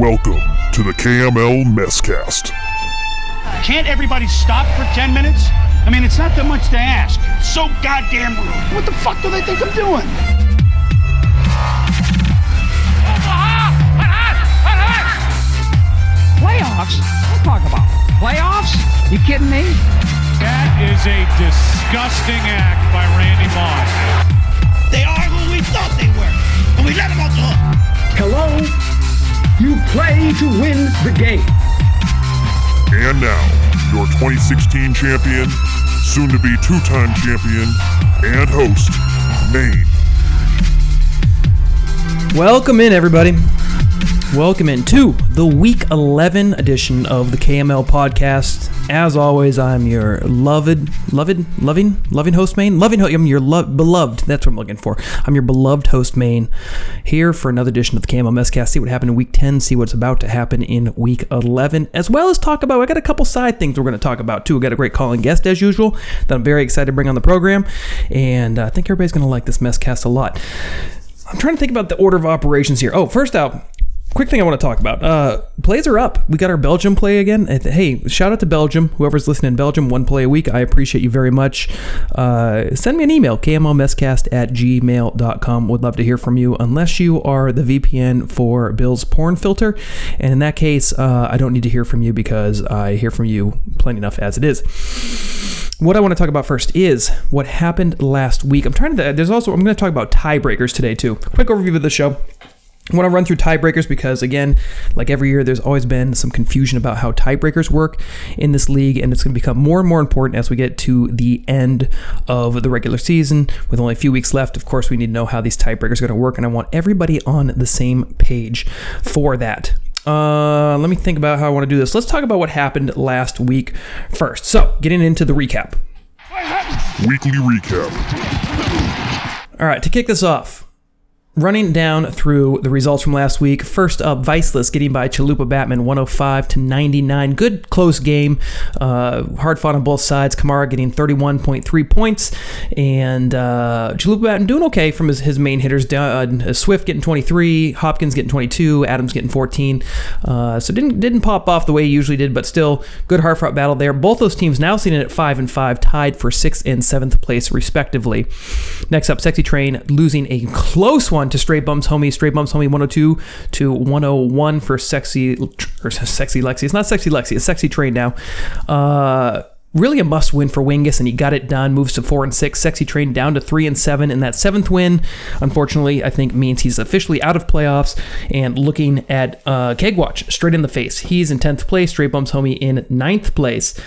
Welcome to the KML Messcast. Can't everybody stop for 10 minutes? I mean, it's not that much to ask. It's so goddamn rude. What the fuck do they think I'm doing? Playoffs? What talk about? Playoffs? You kidding me? That is a disgusting act by Randy Moss. They are who we thought they were, and we let them off the hook. Hello? You play to win the game. And now, your 2016 champion, soon to be two time champion, and host, Maine. Welcome in, everybody. Welcome in to the Week 11 edition of the KML podcast. As always, I'm your loved, loved, loving, loving host Maine. Loving, I'm your lo- beloved. That's what I'm looking for. I'm your beloved host Maine, here for another edition of the KML Messcast. See what happened in Week 10. See what's about to happen in Week 11, as well as talk about. I got a couple side things we're going to talk about too. We got a great calling guest as usual that I'm very excited to bring on the program, and I think everybody's going to like this Messcast a lot. I'm trying to think about the order of operations here. Oh, first out, quick thing I want to talk about. Uh, plays are up. We got our Belgium play again. Hey, shout out to Belgium. Whoever's listening in Belgium, one play a week. I appreciate you very much. Uh, send me an email, kmlmesscast at gmail.com. Would love to hear from you, unless you are the VPN for Bill's porn filter. And in that case, uh, I don't need to hear from you because I hear from you plenty enough as it is what I want to talk about first is what happened last week. I'm trying to. There's also I'm going to talk about tiebreakers today too. Quick overview of the show. I want to run through tiebreakers because, again, like every year, there's always been some confusion about how tiebreakers work in this league, and it's going to become more and more important as we get to the end of the regular season. With only a few weeks left, of course, we need to know how these tiebreakers are going to work, and I want everybody on the same page for that. Uh, let me think about how I want to do this. Let's talk about what happened last week first. So, getting into the recap. Weekly recap. All right, to kick this off, running down through the results from last week. First up, Viceless getting by Chalupa Batman 105 to 99. Good close game. Uh, hard fought on both sides. Kamara getting 31.3 points. And uh, Chalupa Batman doing okay from his, his main hitters. Uh, Swift getting 23, Hopkins getting 22, Adams getting 14. Uh, so didn't didn't pop off the way he usually did, but still good hard fought battle there. Both those teams now sitting at 5 and 5, tied for 6th and 7th place respectively. Next up, Sexy Train losing a close one to Straight Bumps Homie. Straight Bumps Homie 102 to 101 for Sexy or Sexy Lexi. It's not Sexy Lexi. It's Sexy Train now. Uh, really a must win for Wingus, and he got it done. Moves to four and six. Sexy Train down to three and seven, and that seventh win, unfortunately, I think means he's officially out of playoffs and looking at uh, Keg Watch straight in the face. He's in tenth place. Straight Bumps Homie in ninth place.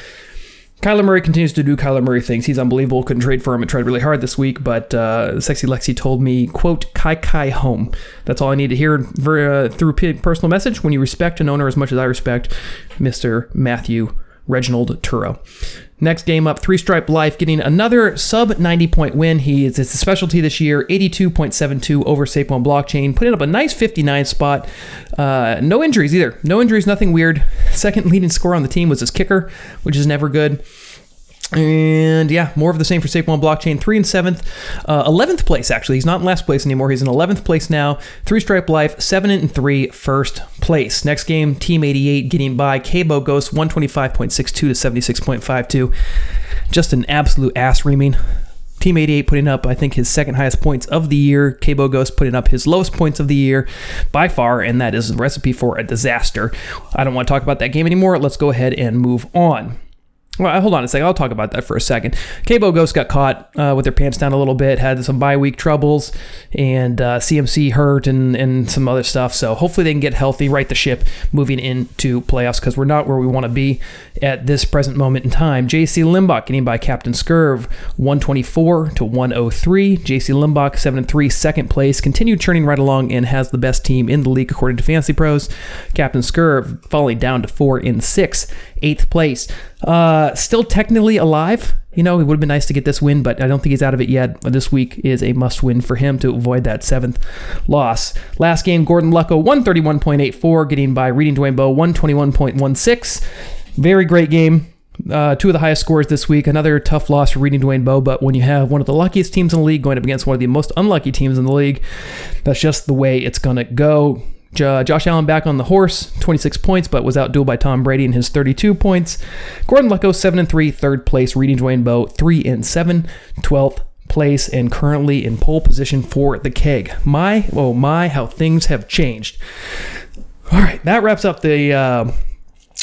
Kyler Murray continues to do Kyler Murray things. He's unbelievable. Couldn't trade for him. I tried really hard this week, but uh, Sexy Lexi told me, quote, Kai Kai home. That's all I need to hear uh, through personal message when you respect an owner as much as I respect Mr. Matthew Reginald Turo. Next game up, Three Stripe Life getting another sub 90 point win. He is it's a specialty this year, 82.72 over Saquon Blockchain, putting up a nice 59 spot. Uh, no injuries either. No injuries, nothing weird. Second leading scorer on the team was his kicker, which is never good. And yeah, more of the same for Saquon Blockchain. Three and seventh, uh, eleventh place actually. He's not in last place anymore. He's in eleventh place now. Three stripe life, seven and three, first place. Next game, Team 88 getting by Cabo Ghost, 125.62 to 76.52. Just an absolute ass reaming. Team 88 putting up, I think, his second highest points of the year. Cabo Ghost putting up his lowest points of the year by far, and that is the recipe for a disaster. I don't want to talk about that game anymore. Let's go ahead and move on. Well, hold on a second. I'll talk about that for a second. Cabo Ghost got caught uh, with their pants down a little bit, had some bye week troubles, and uh, CMC hurt and, and some other stuff. So hopefully they can get healthy, right the ship moving into playoffs because we're not where we want to be at this present moment in time. JC Limbach getting by Captain Scurv 124 to 103. JC Limbach 7 and 3, second place, continued churning right along and has the best team in the league according to Fantasy Pros. Captain Scurv falling down to 4 in 6, eighth place. Uh, still technically alive. You know, it would have been nice to get this win, but I don't think he's out of it yet. This week is a must win for him to avoid that seventh loss. Last game, Gordon Lucko, 131.84, getting by Reading Dwayne Bowe, 121.16. Very great game. Uh, two of the highest scores this week. Another tough loss for Reading Dwayne Bowe, but when you have one of the luckiest teams in the league going up against one of the most unlucky teams in the league, that's just the way it's going to go. Jo- Josh Allen back on the horse, 26 points, but was outdueled by Tom Brady in his 32 points. Gordon Lucko, 7 and 3, third place. Reading Dwayne Bowe, 3 and 7, 12th place, and currently in pole position for the keg. My, oh my, how things have changed. All right, that wraps up the. Uh,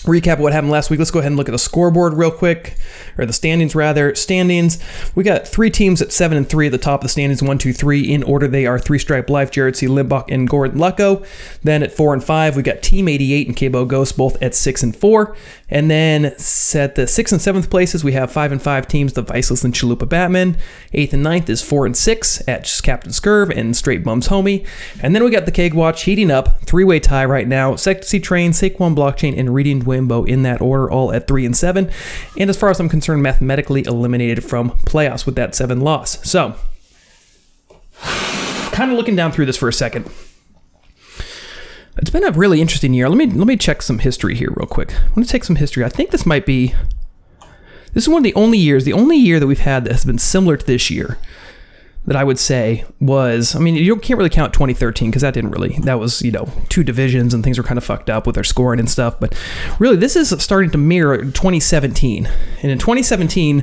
recap what happened last week. Let's go ahead and look at the scoreboard real quick, or the standings rather. Standings. We got three teams at seven and three at the top of the standings. One, two, three in order. They are Three Stripe Life, Jared C. Limbach, and Gordon Lucko. Then at four and five, we got Team 88 and Cabo Ghost, both at six and four. And then at the sixth and seventh places, we have five and five teams, the Viceless and Chalupa Batman. Eighth and ninth is four and six at Captain Scurv and Straight Bums Homie. And then we got the Keg Watch heating up, three way tie right now. Sexy Train, Saquon Blockchain, and Reading Wimbo in that order, all at three and seven. And as far as I'm concerned, mathematically eliminated from playoffs with that seven loss. So, kind of looking down through this for a second. It's been a really interesting year. Let me let me check some history here real quick. I'm going to take some history. I think this might be this is one of the only years, the only year that we've had that has been similar to this year that I would say was, I mean, you can't really count 2013 because that didn't really, that was, you know, two divisions and things were kind of fucked up with their scoring and stuff. But really, this is starting to mirror 2017. And in 2017,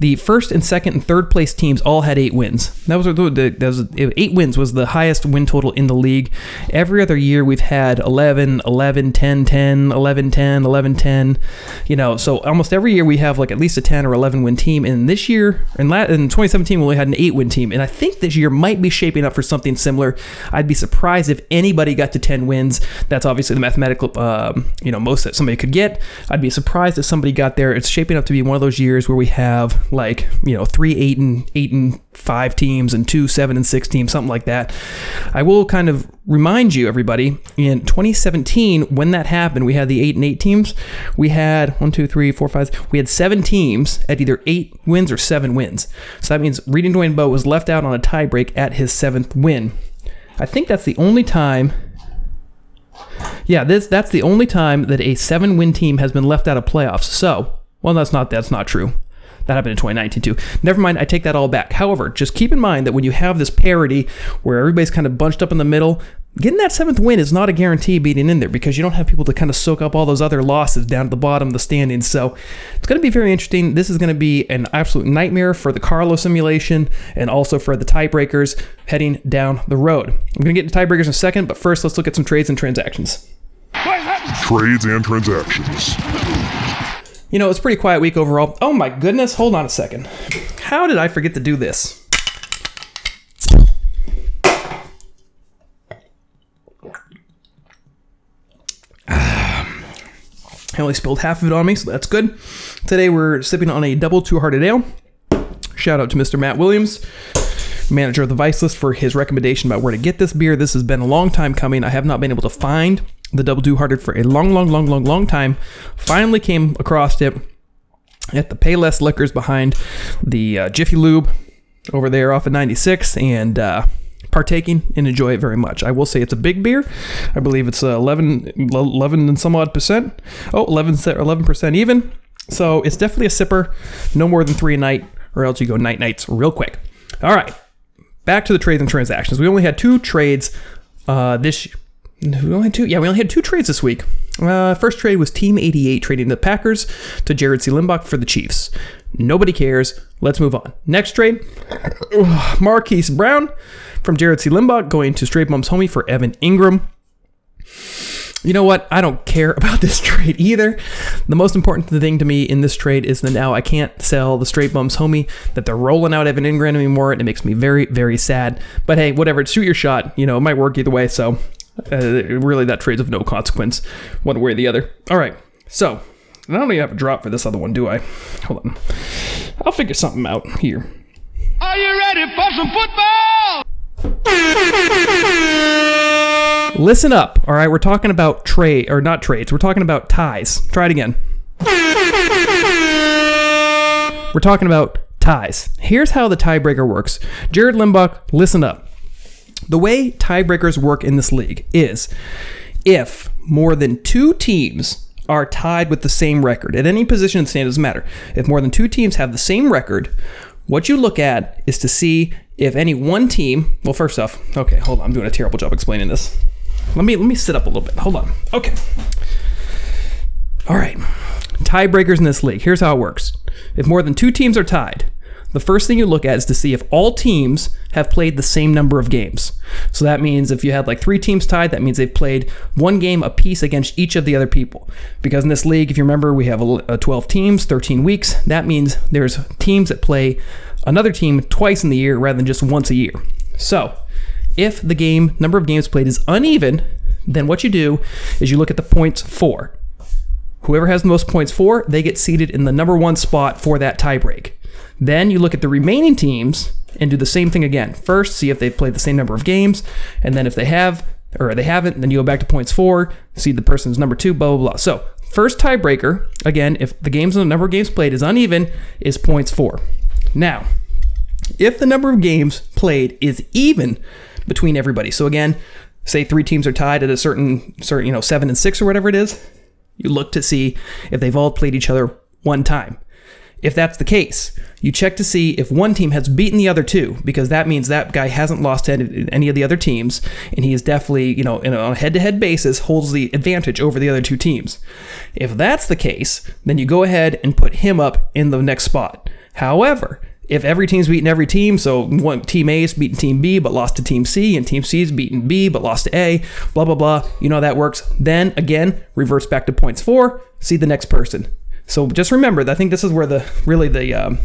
the first and second and third place teams all had eight wins. That was, that was eight wins was the highest win total in the league. Every other year we've had 11, 11, 10, 10, 11, 10, 11, 10. You know, so almost every year we have like at least a 10 or 11 win team. And this year, in, la- in 2017, we only had an eight win team. And I think this year might be shaping up for something similar. I'd be surprised if anybody got to 10 wins. That's obviously the mathematical, um, you know, most that somebody could get. I'd be surprised if somebody got there. It's shaping up to be one of those years where we have like you know three eight and eight and five teams and two seven and six teams something like that i will kind of remind you everybody in 2017 when that happened we had the eight and eight teams we had one two three four five we had seven teams at either eight wins or seven wins so that means reading dwayne bowe was left out on a tiebreak at his seventh win i think that's the only time yeah, this that's the only time that a seven-win team has been left out of playoffs. So, well, that's not that's not true. That happened in 2019 too. Never mind, I take that all back. However, just keep in mind that when you have this parity where everybody's kind of bunched up in the middle, getting that seventh win is not a guarantee beating in there because you don't have people to kind of soak up all those other losses down at the bottom of the standings. So it's going to be very interesting. This is going to be an absolute nightmare for the Carlo simulation and also for the tiebreakers heading down the road. I'm going to get to tiebreakers in a second, but first let's look at some trades and transactions. Trades and transactions. You know, it's a pretty quiet week overall. Oh my goodness, hold on a second. How did I forget to do this? Ah. I only spilled half of it on me, so that's good. Today we're sipping on a double two hearted ale. Shout out to Mr. Matt Williams, manager of the Vice List, for his recommendation about where to get this beer. This has been a long time coming. I have not been able to find the double two hearted for a long, long, long, long, long time. Finally came across it at the Payless Liquors behind the uh, Jiffy Lube over there off of 96 and uh, partaking and enjoy it very much. I will say it's a big beer. I believe it's uh, 11, 11 and some odd percent. Oh, 11, 11% even. So it's definitely a sipper. No more than three a night, or else you go night nights real quick. All right, back to the trades and transactions. We only had two trades uh, this we only had two. Yeah, we only had two trades this week. Uh, first trade was Team 88 trading the Packers to Jared C. Limbach for the Chiefs. Nobody cares. Let's move on. Next trade Marquise Brown from Jared C. Limbach going to Straight Bums Homie for Evan Engram. You know what? I don't care about this trade either. The most important thing to me in this trade is that now I can't sell the Straight Bums Homie, that they're rolling out Evan Engram anymore, and it makes me very, very sad. But hey, whatever. Shoot your shot. You know, it might work either way. So uh, really, that trade's of no consequence, one way or the other. All right, so I don't even have a drop for this other one, do I? Hold on, I'll figure something out here. Are you ready for some football? Listen up, all right. We're talking about trade or not trades. We're talking about ties. Try it again. We're talking about ties. Here's how the tiebreaker works. Jared Limbach, listen up. The way tiebreakers work in this league is if more than two teams are tied with the same record at any position in the stand doesn't matter. If more than two teams have the same record, what you look at is to see if any one team. Well, first off, okay, hold on, I'm doing a terrible job explaining this. Let me let me sit up a little bit. Hold on. Okay. All right. Tiebreakers in this league. Here's how it works. If more than two teams are tied, the first thing you look at is to see if all teams have played the same number of games. So that means if you had like three teams tied, that means they've played one game apiece against each of the other people. Because in this league, if you remember, we have a uh, 12 teams, 13 weeks. That means there's teams that play another team twice in the year rather than just once a year. So if the game number of games played is uneven, then what you do is you look at the points for. Whoever has the most points for, they get seated in the number one spot for that tiebreak. Then you look at the remaining teams and do the same thing again. First, see if they've played the same number of games, and then if they have or they haven't, then you go back to points four, see the person's number two, blah blah blah. So first tiebreaker, again, if the games and the number of games played is uneven, is points four. Now, if the number of games played is even between everybody, so again, say three teams are tied at a certain certain you know seven and six or whatever it is, you look to see if they've all played each other one time. If that's the case, you check to see if one team has beaten the other two, because that means that guy hasn't lost to any of the other teams, and he is definitely, you know, on a head to head basis, holds the advantage over the other two teams. If that's the case, then you go ahead and put him up in the next spot. However, if every team's beaten every team, so one team A is beaten team B but lost to team C, and team C is beaten B but lost to A, blah blah blah. You know how that works. Then again, reverts back to points four. See the next person. So just remember, I think this is where the really the um,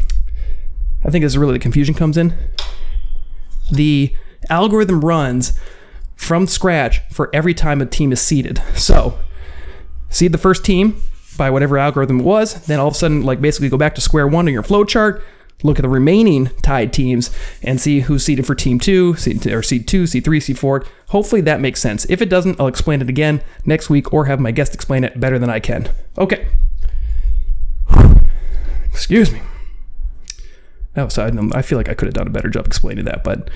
I think this is really the confusion comes in. The algorithm runs from scratch for every time a team is seeded. So seed the first team by whatever algorithm it was, then all of a sudden, like basically go back to square one in your flow chart, look at the remaining tied teams and see who's seeded for team two, or seed two, seed three, seed four. Hopefully that makes sense. If it doesn't, I'll explain it again next week or have my guest explain it better than I can. Okay. Excuse me. Oh, that was, I feel like I could have done a better job explaining that, but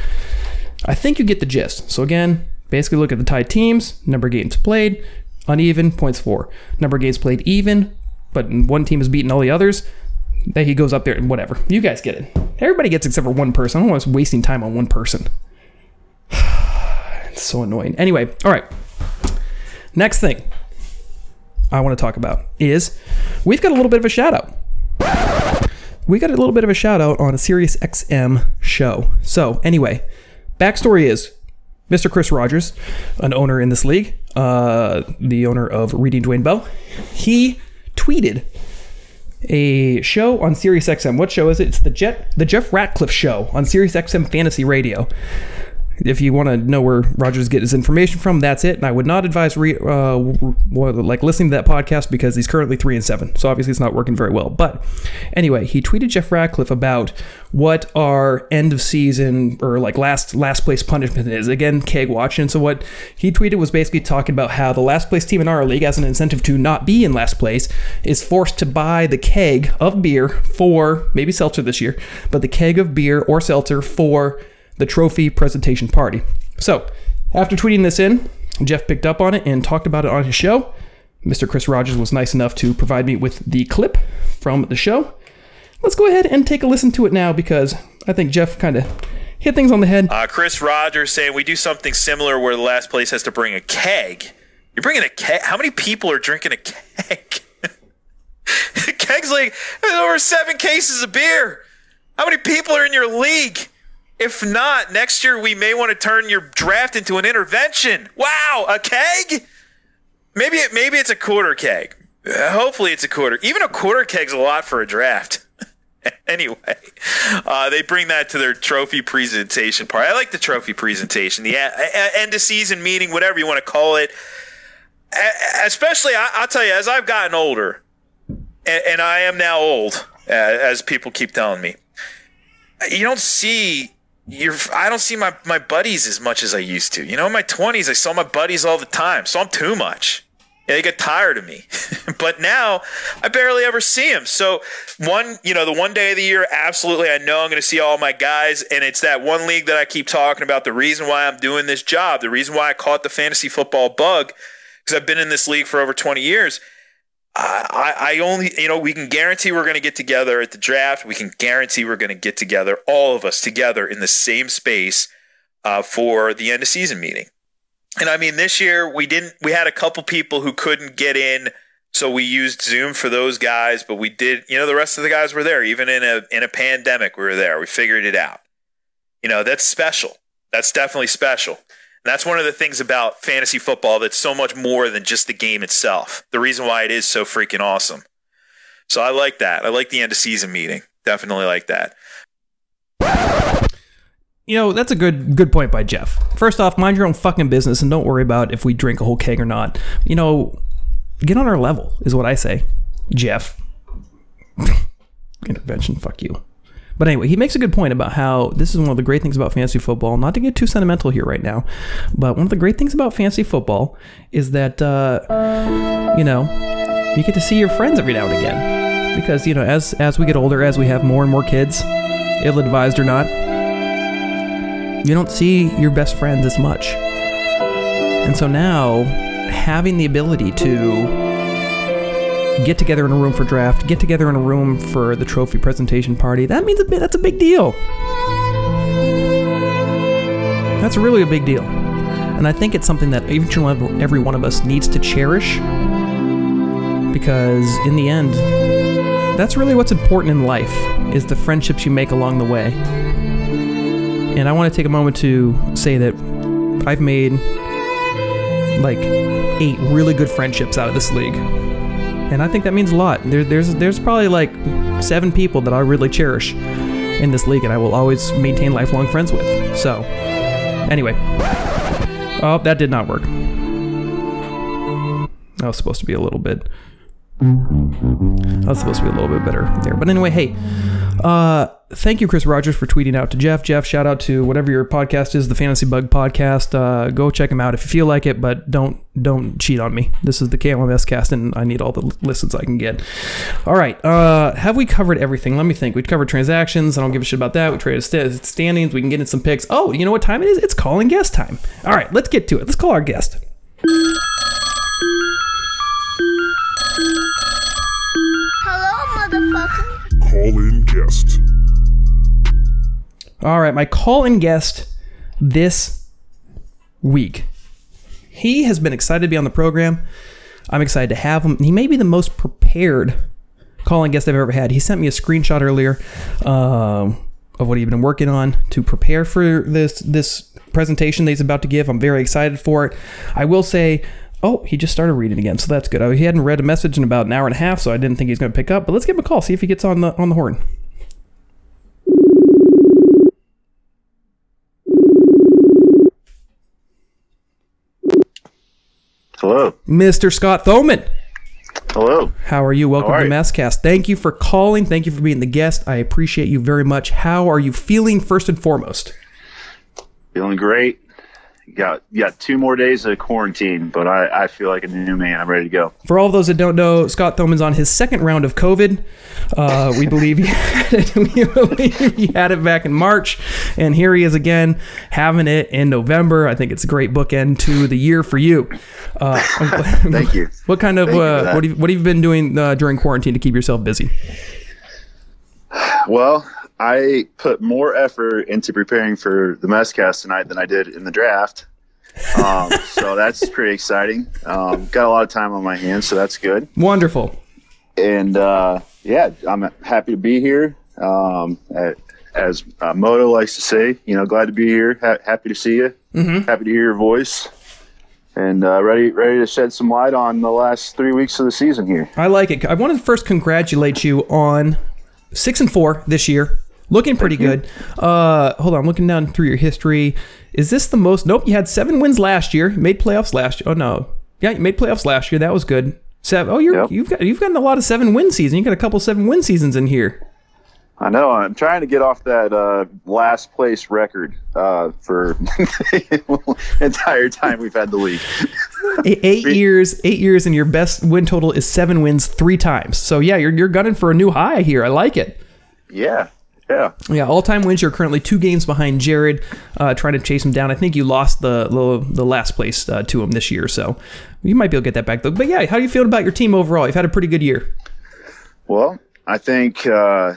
I think you get the gist. So again, basically look at the tied teams, number of games played, uneven, points for. Number of games played even, but one team has beaten all the others. That he goes up there and whatever. You guys get it. Everybody gets except for one person. I don't want us wasting time on one person. it's so annoying. Anyway, all right. Next thing I want to talk about is we've got a little bit of a shout out we got a little bit of a shout out on a Sirius XM show. So, anyway, backstory is Mr. Chris Rogers, an owner in this league, uh, the owner of Reading Dwayne Bowe, he tweeted a show on Sirius XM. What show is it? It's the Jet the Jeff Ratcliffe show on Sirius XM Fantasy Radio. If you want to know where Rogers get his information from, that's it. And I would not advise re, uh, like listening to that podcast because he's currently three and seven, so obviously it's not working very well. But anyway, he tweeted Jeff Ratcliffe about what our end of season or like last last place punishment is. Again, keg watching. So what he tweeted was basically talking about how the last place team in our league, as an incentive to not be in last place, is forced to buy the keg of beer for maybe seltzer this year, but the keg of beer or seltzer for the trophy presentation party. So, after tweeting this in, Jeff picked up on it and talked about it on his show. Mr. Chris Rogers was nice enough to provide me with the clip from the show. Let's go ahead and take a listen to it now because I think Jeff kind of hit things on the head. Uh, Chris Rogers saying we do something similar where the last place has to bring a keg. You're bringing a keg? How many people are drinking a keg? Keg's like over seven cases of beer. How many people are in your league? If not, next year we may want to turn your draft into an intervention. Wow, a keg? Maybe it, maybe it's a quarter keg. Uh, hopefully it's a quarter. Even a quarter keg's a lot for a draft. anyway, uh, they bring that to their trophy presentation part. I like the trophy presentation, the end of season meeting, whatever you want to call it. Especially, I, will tell you, as I've gotten older, and, and I am now old, uh, as people keep telling me, you don't see you're I don't see my, my buddies as much as I used to. You know, in my 20s, I saw my buddies all the time. Saw them too much. Yeah, they get tired of me. but now I barely ever see them. So one, you know, the one day of the year, absolutely, I know I'm going to see all my guys. And it's that one league that I keep talking about. The reason why I'm doing this job, the reason why I caught the fantasy football bug, because I've been in this league for over 20 years I, I only, you know, we can guarantee we're going to get together at the draft. We can guarantee we're going to get together, all of us together in the same space uh, for the end of season meeting. And I mean, this year we didn't. We had a couple people who couldn't get in, so we used Zoom for those guys. But we did. You know, the rest of the guys were there. Even in a in a pandemic, we were there. We figured it out. You know, that's special. That's definitely special. That's one of the things about fantasy football that's so much more than just the game itself. The reason why it is so freaking awesome. So I like that. I like the end of season meeting. Definitely like that. You know, that's a good good point by Jeff. First off, mind your own fucking business and don't worry about if we drink a whole keg or not. You know, get on our level is what I say. Jeff. Intervention, fuck you. But anyway, he makes a good point about how this is one of the great things about fantasy football. Not to get too sentimental here right now, but one of the great things about fantasy football is that uh, you know you get to see your friends every now and again. Because you know, as as we get older, as we have more and more kids, ill-advised or not, you don't see your best friends as much. And so now, having the ability to get together in a room for draft, get together in a room for the trophy presentation party, that means a bit, that's a big deal. That's really a big deal. And I think it's something that each and every one of us needs to cherish because in the end, that's really what's important in life is the friendships you make along the way. And I want to take a moment to say that I've made like eight really good friendships out of this league. And I think that means a lot. There, there's there's probably like seven people that I really cherish in this league and I will always maintain lifelong friends with. So, anyway. Oh, that did not work. That was supposed to be a little bit. That was supposed to be a little bit better there. But anyway, hey, uh, thank you, Chris Rogers, for tweeting out to Jeff. Jeff, shout out to whatever your podcast is, the Fantasy Bug Podcast. Uh, go check him out if you feel like it, but don't don't cheat on me. This is the KMS cast, and I need all the listens I can get. All right, uh, have we covered everything? Let me think. We covered transactions. I don't give a shit about that. We traded st- standings. We can get in some picks. Oh, you know what time it is? It's calling guest time. All right, let's get to it. Let's call our guest. Call in guest. All right, my call in guest this week. He has been excited to be on the program. I'm excited to have him. He may be the most prepared call calling guest I've ever had. He sent me a screenshot earlier um, of what he'd been working on to prepare for this this presentation that he's about to give. I'm very excited for it. I will say, oh, he just started reading again, so that's good. Oh, he hadn't read a message in about an hour and a half, so I didn't think he's going to pick up. But let's give him a call, see if he gets on the on the horn. Hello. Mr. Scott Thoman. Hello. How are you? Welcome are to? Messcast. Thank you for calling. Thank you for being the guest. I appreciate you very much. How are you feeling first and foremost? Feeling great. Got got two more days of quarantine, but I, I feel like a new man. I'm ready to go. For all of those that don't know, Scott Thoman's on his second round of COVID. Uh, we believe he had it, we believe he had it back in March, and here he is again having it in November. I think it's a great bookend to the year for you. Uh, Thank you. What kind of Thank you for uh, what have, what have you been doing uh, during quarantine to keep yourself busy? Well, I put more effort into preparing for the messcast tonight than I did in the draft. Um, so that's pretty exciting. Um, got a lot of time on my hands, so that's good. Wonderful. And uh, yeah, I'm happy to be here. Um, a- as uh, Moto likes to say, you know, glad to be here. Ha- happy to see you. Happy to hear your voice. And uh, ready, ready to shed some light on the last three weeks of the season here. I like it. I want to first congratulate you on six and four this year. Looking pretty good. Uh, hold on, I'm looking down through your history. Is this the most? Nope, you had seven wins last year. You made playoffs last year. Oh no, yeah, you made playoffs last year. That was good. Seven. Oh, you're Yep. you've got you've gotten a lot of seven win seasons. You got a couple seven win seasons in here. I know. I'm trying to get off that uh, last place record uh, for the entire time we've had the league. Eight, eight years, eight years, and your best win total is seven wins three times. So yeah, you're you're gunning for a new high here. I like it. Yeah, yeah. Yeah, all time wins. You're currently two games behind Jared, uh, trying to chase him down. I think you lost the the, the last place uh, to him this year, so you might be able to get that back though. But yeah, how do you feel about your team overall? You've had a pretty good year. Well, I think uh,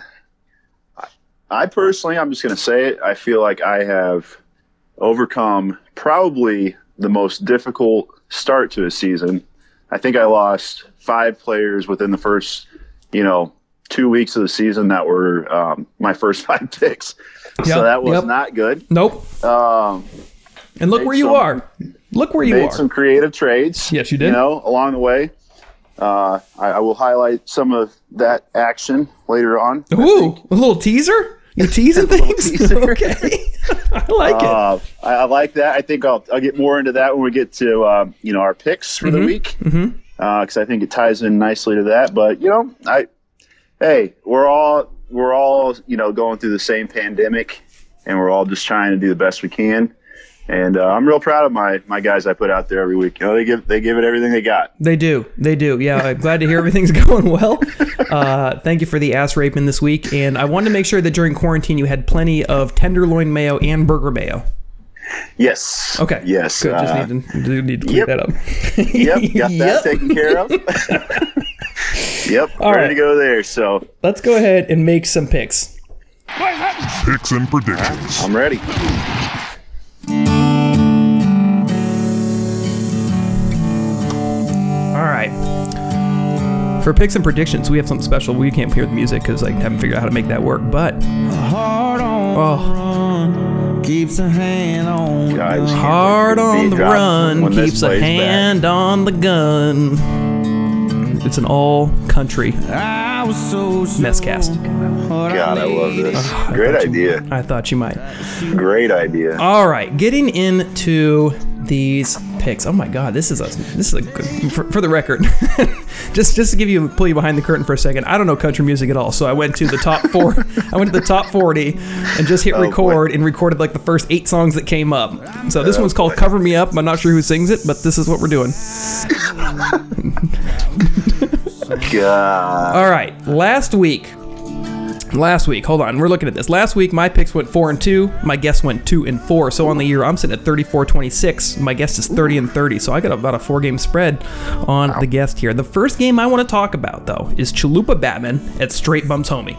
I- I personally, I'm just going to say it. I feel like I have overcome probably the most difficult start to a season. I think I lost five players within the first, you know, two weeks of the season that were um, my first five picks. Yep, so that was yep. not good. Nope. Um, And look where you some- are. Look where you made are. some creative trades. Yes, you did. You know, along the way. Uh, I, I will highlight some of that action later on. Ooh, a little teaser. You're teasing things? teaser. okay, I like it. Uh, I, I like that. I think I'll, I'll get more into that when we get to um, you know our picks for Mm-hmm. the week because I think it ties in nicely to that. But you know, I hey, we're all we're all you know going through the same pandemic, and we're all just trying to do the best we can. And uh, I'm real proud of my my guys I put out there every week. You know, they give they give it everything they got. They do. They do. Yeah, I'm glad to hear everything's going well. Uh, thank you for the ass raping this week. And I wanted to make sure that during quarantine you had plenty of tenderloin mayo and burger mayo. Yes. Okay. Yes. Good. Just uh, need to, need to clean yep. that up. Yep. Got that Yep. taken care of. yep. All ready right. to go there. So Let's go ahead and make some picks. Picks and predictions. I'm ready. All right. For picks and predictions, we have something special. We can't hear the music because I haven't figured out how to make that work. But oh, run, keeps a hand on. Guys, can't hard wait for the on the run keeps a plays back. hand on the gun. It's an all-country I was so sure messcast. what God, I love needed. this. Great idea. I thought you might. Great idea. All right, getting into these picks. Oh my God, this is a this is a good for, for the record. just just to give you pull you behind the curtain for a second. I don't know country music at all, so I went to the top four. I went to the top forty and just hit Oh, boy. record and recorded like the first eight songs that came up. So this Oh, one's called boy. "Cover Me Up." I'm not sure who sings it, but this is what we're doing. God. All right, last week. Last week, hold on, we're looking at this. Last week, my picks went four and two. My guess went two and four. So on the year, I'm sitting at 34 26. My guess is 30 and 30. So I got about a four game spread on the guest here. The first game I want to talk about, though, is Chalupa Batman at Straight Bums Homie.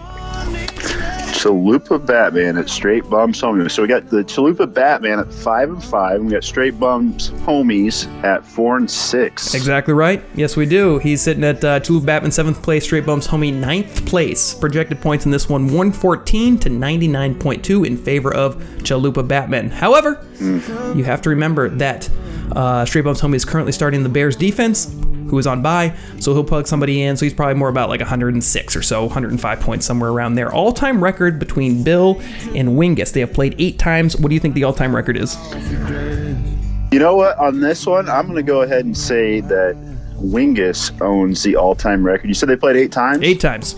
Chalupa Batman at Straight Bums Homies. So we got the Chalupa Batman at five and five, and we got Straight Bums Homies at four and six. Exactly right. Yes, we do. He's sitting at uh, Chalupa Batman seventh place, Straight Bums Homie ninth place. Projected points in this one 114 to 99.2 in favor of Chalupa Batman. However, you have to remember that uh, Straight Bums Homie is currently starting the Bears defense, who is on bye, so he'll plug somebody in. So he's probably more about like 106 or so, 105 points somewhere around there. All-time record between Bill and Wingus. They have played eight times. What do you think the all-time record is? You know what? On this one, I'm going to go ahead and say that Wingus owns the all-time record. You said they played eight times. Eight times.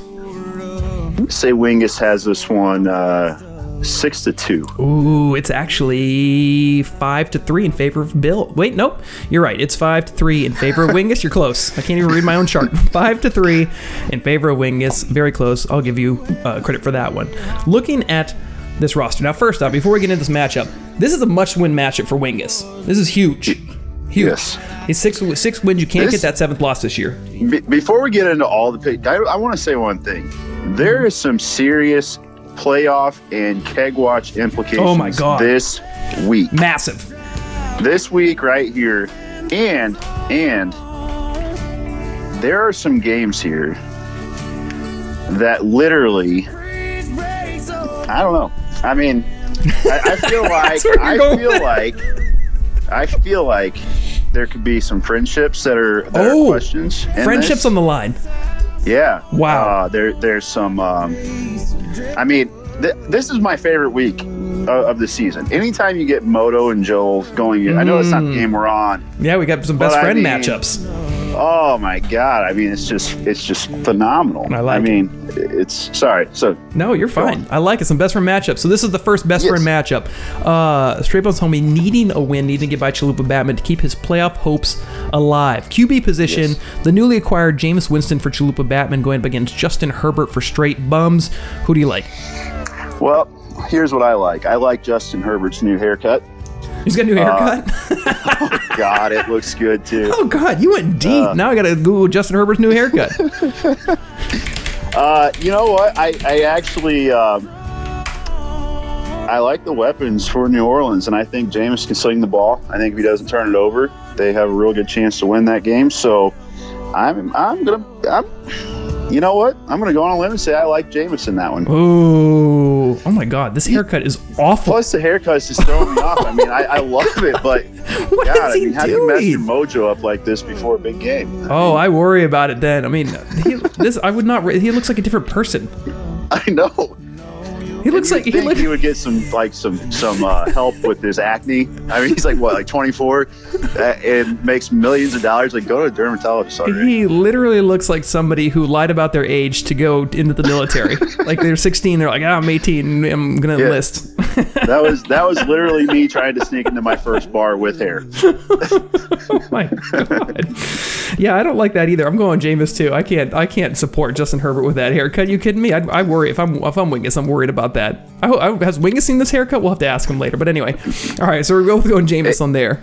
Say Wingus has this one uh, six to two. Ooh, it's actually five to three in favor of Bill. Wait, nope, you're right. It's five to three in favor of Wingus. You're close. I can't even read my own chart. Five to three in favor of Wingus. Very close. I'll give you uh, credit for that one. Looking at this roster now. First off, before we get into this matchup, this is a must-win matchup for Wingus. This is huge. Huge. Yes. He's six six wins. You can't This- get that seventh loss this year. Be- before we get into all the I, I want to say one thing. There is some serious playoff and keg watch implications Oh my God. this week. Massive. This week right here. And and there are some games here that literally I don't know. I mean I, I feel like I feel with like I feel like there could be some friendships that are that Oh, are questions. Friendships on the line. Yeah. Wow. Uh, there, there's some. Um, I mean, th- this is my favorite week of, of the season. Anytime you get Moto and Joel going, I know it's not the game we're on. Yeah, we got some best Well, I friend mean- matchups. Oh my God! I mean, it's just, it's just phenomenal. I like it. mean, it's sorry. So No, you're fine. I like it. Some best friend matchup. So this is the first best Yes. friend matchup. Uh, Straight Bones Homie needing a win, needing to get by Chalupa Batman to keep his playoff hopes alive. QB position, Yes. the newly acquired Jameis Winston for Chalupa Batman going up against Justin Herbert for Straight Bums. Who do you like? well, here's what I like. I like Justin Herbert's new haircut. He's got a new Uh, oh God, it looks good too. oh God, you went deep. uh, now I gotta Google Justin Herbert's new haircut. Uh, you know what? I, I actually, um, I like the weapons for New Orleans, and I think Jameis can sling the ball. I think if he doesn't turn it over, they have a real good chance to win that game. So, I'm I'm gonna I'm, you know what? I'm gonna go on a limb and say I like Jameis in that one. Ooh, oh my God, this haircut is awful. Plus, the haircut's just throwing me off. I mean, I, I love it, but What God, is I he mean, how do you mess your mojo up like this before a big game? Oh, I worry about it then. I mean, he, this I would not. He looks like a different person. I know. He looks like he looks. he would get some like some some uh, help with his acne. I mean, he's like what, like 24, uh, and makes millions of dollars. Like, go to a dermatologist already. He literally looks like somebody who lied about their age to go into the military. like they're 16, they're like, ah, I'm 18, I'm gonna Yeah. enlist. That was that was literally me trying to sneak into my first bar with hair. My God. Yeah, I don't like that either. I'm going Jameis too. I can't. I can't support Justin Herbert with that haircut. You kidding me? I, I worry if I'm if I'm Wingus, I'm worried about that. I, has Wingus seen this haircut? We'll have to ask him later. But anyway, all right. So we're both going Jameis on there.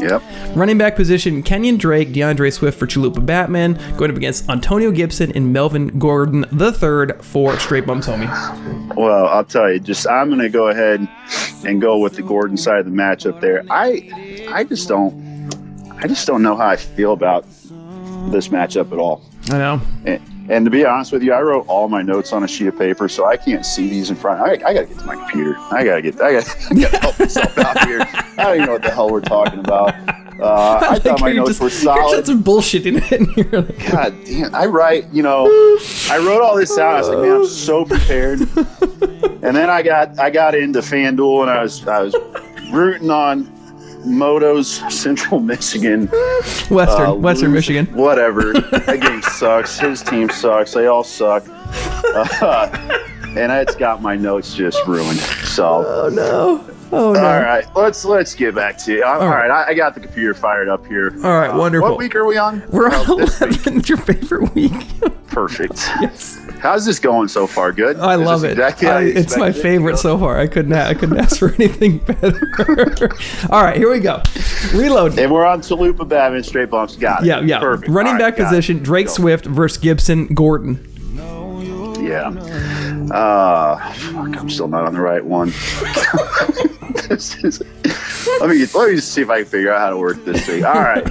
Yep. Running back position: Kenyon Drake, DeAndre Swift for Chalupa Batman, going up against Antonio Gibson and Melvin Gordon the third for Straight Bumps Homie. Well, I'll tell you, just I'm going to go ahead and go with the Gordon side of the matchup there. I I just don't I just don't know how I feel about this matchup at all. I know. And, and to be honest with you, I wrote all my notes on a sheet of paper, so I can't see these in front. I, I got to get to my computer. I got to get. I got to help myself out here. I don't even know what the hell we're talking about. Uh, I thought my notes just- were You're solid. some bullshit in it. like, God damn! I write, you know, I wrote all this out. I was like, man, I'm so prepared. And then I got I got into FanDuel and I was I was rooting on Moto's Central Michigan. Western, uh, Western lose- Michigan. Whatever. that game sucks. His team sucks. They all suck. Uh, and it's got my notes just ruined. So. Oh no. Oh no. All right, let's let's get back to all, all right. right. I, I got the computer fired up here. All right, Uh, wonderful. What week are we on? We're Oh, on this 11. It's your favorite week. Perfect. yes. How's this going so far? Good. I Is love it. exactly I, it's my it favorite so far. I couldn't. I couldn't ask for anything better. All right, here we go. Reload. And we're on Chalupa Batman straight bumps. Got it. Yeah, yeah. Perfect. Running All right, back got position. Drake Go. Swift versus Gibson Gordon. Yeah. Uh, fuck, I'm still not on the right one. this is, let me let me just see if I can figure out how to work this thing. All right.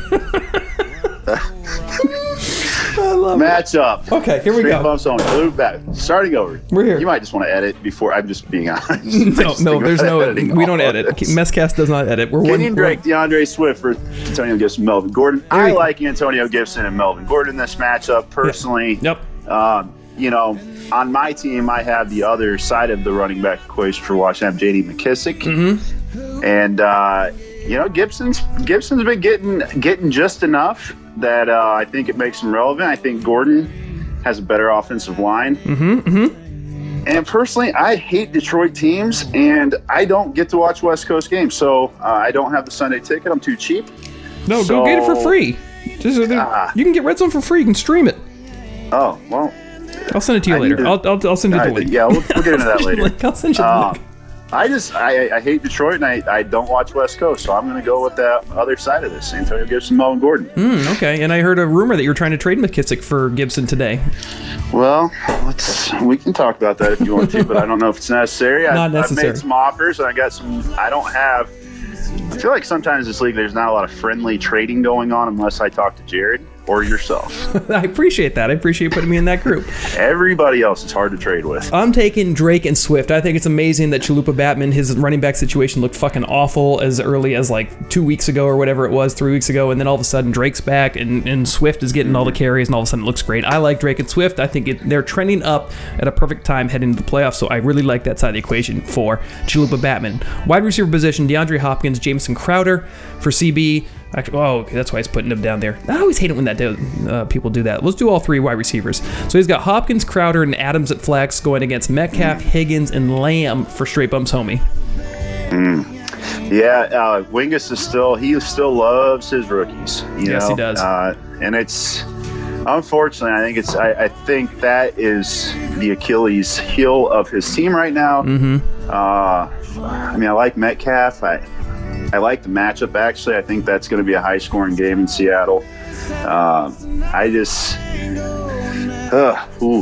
I love Matchup. Okay, here we Straight go. bumps on Chalupa Batman. Starting over. We're here. You might just want to edit before. I'm just being honest. No, no, there's no. editing We don't edit. this. Messcast does not edit. We're one. Kenyon Drake, DeAndre Swift for Antonio Gibson, Melvin Gordon. I like Antonio Gibson and Melvin Gordon in this matchup personally. Yep. Um, you know, on my team, I have the other side of the running back equation for Washington. I have J.D. McKissic, Mm-hmm. and uh, you know, Gibson's Gibson's been getting getting just enough that uh, I think it makes him relevant. I think Gordon has a better offensive line. Mm-hmm. Mm-hmm. And personally, I hate Detroit teams, and I don't get to watch West Coast games, so uh, I don't have the Sunday ticket. I'm too cheap. No, go get it for free. Just, uh, Ah. you can get Red Zone for free. You can stream it. Oh well, I'll send it to you I later. to- I'll, I'll, I'll send you the link. yeah, we'll, we'll get into that later. I'll send you the Uh, link. I just I, I hate Detroit, and I, I don't watch West Coast, so I'm going to go with the other side of this: Antonio Gibson, Melvin Gordon. Hmm, okay, and I heard a rumor that you're trying to trade McKissic for Gibson today. Well, let's we can talk about that if you want to, but I don't know if it's necessary. I, Not I've made some offers, and I got some. I don't have. I feel like sometimes this league there's not a lot of friendly trading going on unless I talk to Jared or yourself. I appreciate that. I appreciate putting me in that group. Everybody else is hard to trade with. I'm taking Drake and Swift. I think it's amazing that Chalupa Batman, his running back situation looked fucking awful as early as like two weeks ago or whatever it was, three weeks ago, and then all of a sudden Drake's back and, and Swift is getting all the mm-hmm. carries and all of a sudden it looks great. I like Drake and Swift. I think it, they're trending up at a perfect time heading into the playoffs, so I really like that side of the equation for Chalupa Batman. Wide receiver position, DeAndre Hopkins, Jamison Crowder for CB. Actually, oh, okay, that's why he's putting him down there. I always hate it when that do, uh, people do that. Let's do all three wide receivers. So he's got Hopkins, Crowder, and Adams at flex going against Metcalf, Higgins, and Lamb for straight bumps homie. Yeah, uh, Wingus is still he still loves his rookies. You Yes, know? he does. Uh, and it's unfortunately, I think it's I, I think that is the Achilles heel of his team right now. Mm-hmm. Uh, I mean, I like Metcalf. I I like the matchup. Actually, I think that's going to be a high scoring game in Seattle. Um, I just, uh, ooh,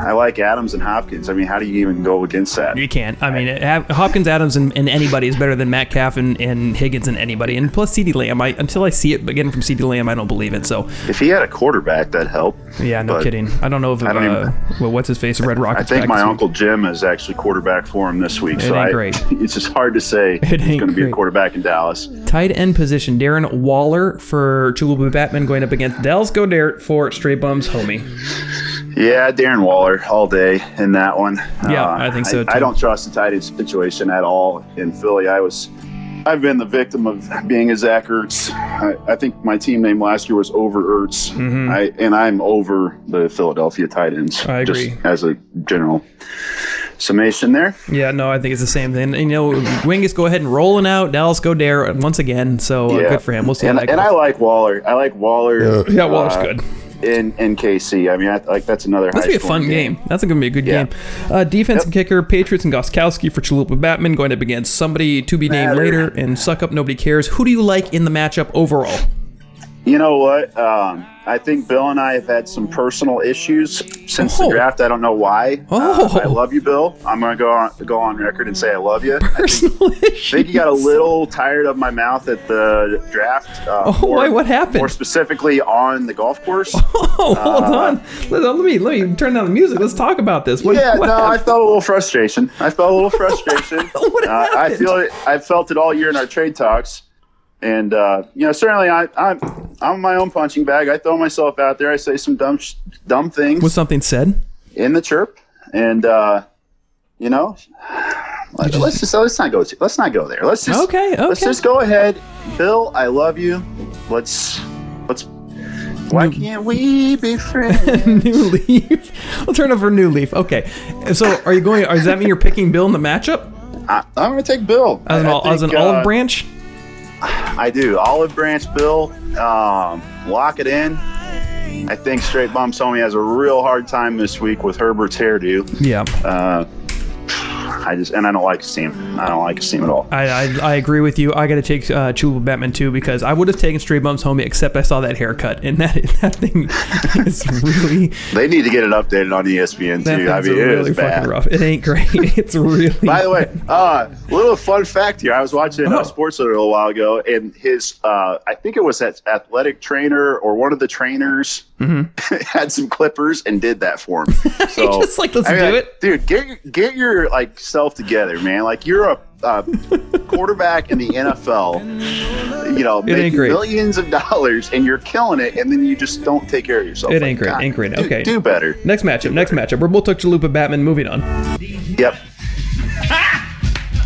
I like Adams and Hopkins. I mean, how do you even go against that? You can't. I mean, Hopkins, Adams, and, and anybody is better than Metcalf and, and Higgins and anybody. And plus, CeeDee Lamb. I, until I see it again from CeeDee Lamb, I don't believe it. So, If he had a quarterback, that'd help. yeah, no But kidding. I don't know if I don't uh, well, what's his face, Red I think my week. uncle Jim is actually quarterback for him this week. It so I, great. it's just hard to say It he's going to be a quarterback in Dallas. Tight end position, Darren Waller for Chalupa Batman going up against Dallas Goedert for Straight Bums Homie. Yeah, Darren Waller all day in that one. Uh, Yeah, I think so, I, too. don't trust the tight end situation at all in Philly. I was, I've been the victim of being a Zach Ertz. I, I think my team name last year was over Ertz, I, and I'm over the Philadelphia tight ends. Mm-hmm. I agree. Just as a general summation there. Yeah, no, I think it's the same thing. You know, Wingus go ahead and rolling out. Dallas Goedert once again. So uh, Yeah. good for him. We'll see and, how that and goes. I like Waller. I like Waller. Yeah, Waller's uh, good. In in KC. I mean, I, like that's another. That's gonna be a fun game. That's gonna be a good Yeah. game. Uh, defense and kicker: Patriots and Gostkowski for Chalupa Batman going up against somebody to be named later and suck up. Nobody cares. Who do you like in the matchup overall? You know what? Um, I think Bill and I have had some personal issues since Oh. the draft. I don't know why. Oh. Uh, I love you, Bill. I'm gonna go on go on record and say I love you. I think, Personal I think you got a little tired of my mouth at the draft. Uh, Oh, why? What happened? More specifically on the golf course. Oh, hold on. Let, let me let me turn down the music. Let's talk about this. What, yeah, what no, I felt a little frustration. I felt a little frustration. What uh, I feel it. I felt it all year in our trade talks, and uh, you know, certainly I, I'm I'm my own punching bag. I throw myself out there. I say some dumb sh- dumb things Was something said? in the chirp, and uh, you know, let, us just let's not go. To, let's not go there. Let's just Okay, Let's just go ahead, Bill. I love you. Let's let's. Why can't we be friends? new leaf. We'll turn over new leaf. Okay. So are you going? Does that mean you're picking Bill in the matchup I, I'm going to take Bill. as an, I- I ol- as an think, olive uh, branch? I do. Olive Branch Bill, um, lock it in. I think Straight Bum Homie has a real hard time this week with Herbert's hairdo. Yeah. Uh, I just and I don't like Steam. I don't like Steam at all. I, I, I agree with you. I got to take uh, Chalupa Batman too because I would have taken Stray Bums Homie except I saw that haircut and that that thing is really They need to get it updated on ESPN that too. I mean, it really is fucking bad. rough. It ain't great. It's really. By the way, uh, little fun fact here. I was watching Oh. uh, Sports a little while ago, and his, uh, I think it was that athletic trainer or one of the trainers had some clippers and did that for him. So Mm-hmm. Just like, let's I mean, do like, it. dude. Get your, get your like self together, man. Like you're a uh, quarterback in the NFL. You know, ain't making millions of dollars, and you're killing it, and then you just don't take care of yourself. It Like, ain't great, God, ain't great. do- Okay. do better. Next matchup. Next matchup. We're both took Chalupa Batman. Moving on. Yep.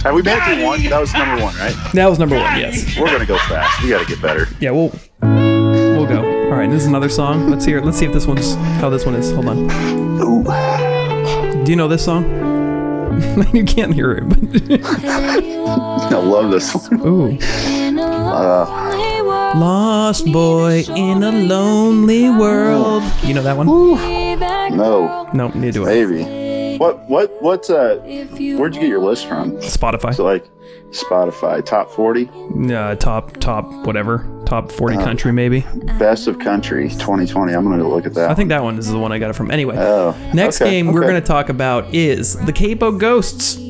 Have we made it to one? That was number one, right? That was number one. Yes. We're gonna go fast. We gotta get better. Yeah. We'll we'll go. All right. This is another song. Let's hear. Let's see if this one's how this one is. Hold on. Do you know this song? you can't hear it. But I love this one. ooh. Uh, Lost boy in a lonely world. You know that one? no, No, neither do I. maybe. What? What? What's uh? Where'd you get your list from? Spotify. So like, Spotify top forty, Uh, top, top, whatever. Top 40 Uh, country, maybe. best of country 2020. I'm gonna go look at that. I think that one is the one I got it from. Anyway, Oh, next okay, game we're going to talk about is the Cabo Ghosts.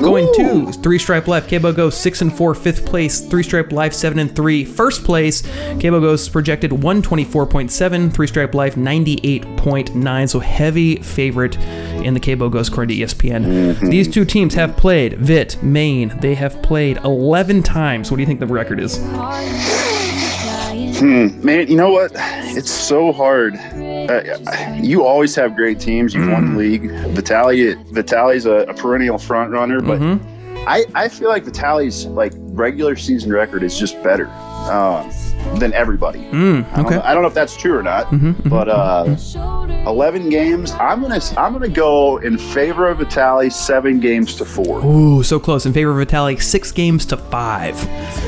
Going to three stripe life. Cabo Ghosts six and four, fifth place. Three stripe life seven and three, first place. Cabo Ghosts projected one twenty four point seven. Three stripe life ninety eight point nine. So heavy favorite in the Cabo Ghosts according to ESPN. Mm-hmm. These two teams have played Vit, Maine. They have played eleven times. What do you think the record is? Hmm. Man, you know what? It's so hard. Uh, you always have great teams. You've won the hmm. league. Vitali, Vitali's a, a perennial front runner, but mm-hmm. I, I feel like Vitali's like regular season record is just better uh, than everybody. I, don't okay. know, I don't know if that's true or not, but uh, eleven games. I'm gonna I'm gonna go in favor of Vitali. Seven games to four. Ooh, so close in favor of Vitalik. Six games to five.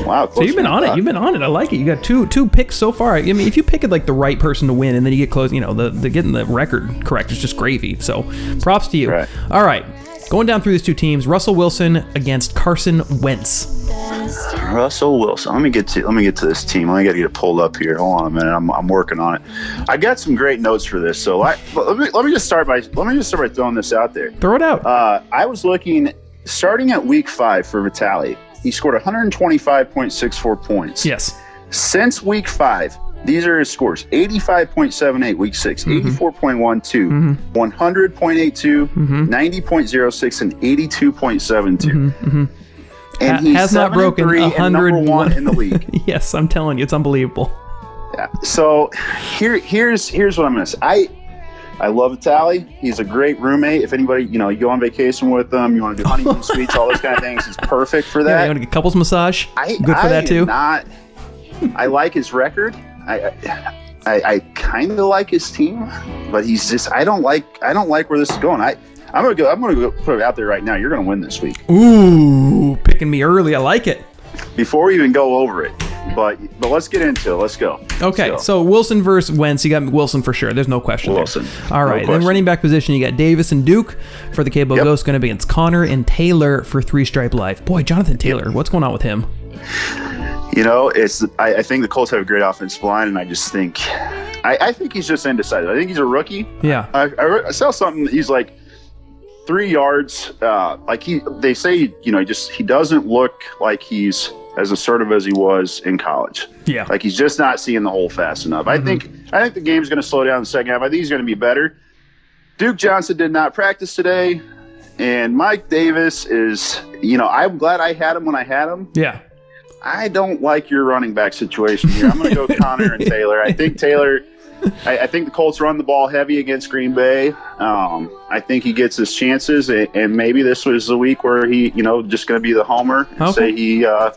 Wow. So you've been on it. You've been on it. I like it. You got two two picks so far. I mean, if you pick it like the right person to win, and then you get close, you know, the, the getting the record correct is just gravy. So props to you. Right. All right. Going down through these two teams, Russell Wilson against Carson Wentz. Russell Wilson. Let me get to let me get to this team. I got to get it pulled up here. Hold on a minute. I'm, I'm working on it. I got some great notes for this. So I, let me let me just start by let me just start by throwing this out there. Throw it out. Uh, I was looking starting at week five for Vitali. He scored 125.64 points. yes. Since week five, these are his scores 85.78 week 6 Mm-hmm. 84.12, mm-hmm. 100.82, mm-hmm. 90.06, and 82.72. Mm-hmm. And Ha- he's has not seven and broken three and 101. one in the league. Yes, I'm telling you, it's unbelievable. Yeah. So here, here's here's what I'm gonna say. I I love Tally. He's a great roommate. If anybody, you know, you go on vacation with him, you want to do honeymoon suites, all those kind of things, he's perfect for Yeah, that. you want to get couples massage? I, Good for I that too. Not. I like his record. I I, I kind of like his team, but he's just. I don't like. I don't like where this is going. I. I'm gonna go. I'm gonna go put it out there right now. You're gonna win this week Ooh, picking me early. I like it. before we even go over it. But but let's get into it. Let's go. Okay, Let's go. so Wilson versus Wentz. You got Wilson for sure. There's no question. there. Wilson. All No right. then running back position, you got Davis and Duke for the Cabo Yep. Ghost. Going to be against Connor and Taylor for Three Stripe Life. Boy, Jonathan Taylor. What's going on with him? You know, it's. I, I think the Colts have a great offensive line, and I just think, I, I think he's just indecisive. I think he's a rookie. Yeah. I, I, I saw something. He's like three yards. Uh, like he, they say, you know, he just he doesn't look like he's as assertive as he was in college. Yeah. Like he's just not seeing the hole fast enough. I think I think the game's going to slow down in the second half. I think he's going to be better. Duke Johnson did not practice today, and Mike Davis is. You know, I'm glad I had him when I had him. Yeah. I don't like your running back situation here. I'm going to go Connor and Taylor. I think Taylor. I, I think the Colts run the ball heavy against Green Bay. Um, I think he gets his chances, and, and maybe this was the week where he, you know, just going to be the homer. and Okay. Say he, uh,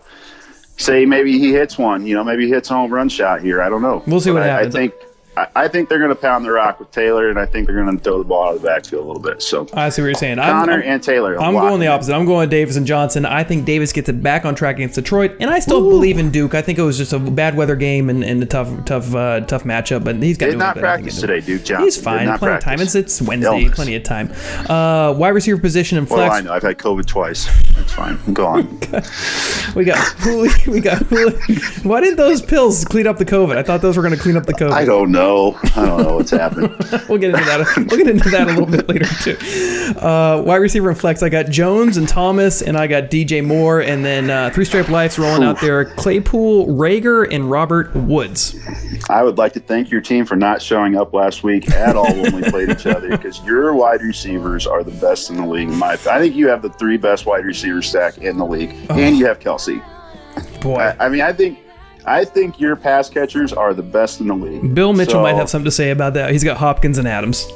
say maybe he hits one. You know, maybe he hits a home run shot here. I don't know. We'll see But what I, happens. I think. I I think they're going to pound the rock with Taylor, and I think they're going to throw the ball out of the backfield a little bit. So I see what you're saying. I'm- Connor I'm- and Taylor. I'm going the opposite. I'm going Davis and Johnson. I think Davis gets it back on track against Detroit, and I still believe in Duke. I think it was just a bad weather game and, and a tough, tough, uh, tough matchup. But he's got Did not practice today, Duke Johnson. He's fine. Plenty of time. It's, it's Wednesday. Illness. Plenty of time. Uh, wide receiver position and Well, I know. I've had COVID twice. That's fine. Go on. we got. We got. Why didn't those pills clean up the COVID? I thought those were going to clean up the COVID. I don't know. I don't know what's happening. we'll get into that. We'll get into that a little bit later too. Uh, wide receiver and flex. I got Jones and Thomas, and I got DJ Moore, and then uh, three stripe lights rolling out there. Claypool, Rager, and Robert Woods. I would like to thank your team for not showing up last week at all when we played each other because your wide receivers are the best in the league. in My, I think you have the three best wide receiver stack in the league, and you have Kelce. Boy, I, I mean, I think, I think your pass catchers are the best in the league. Bill Mitchell So, might have something to say about that. He's got Hopkins and Adams.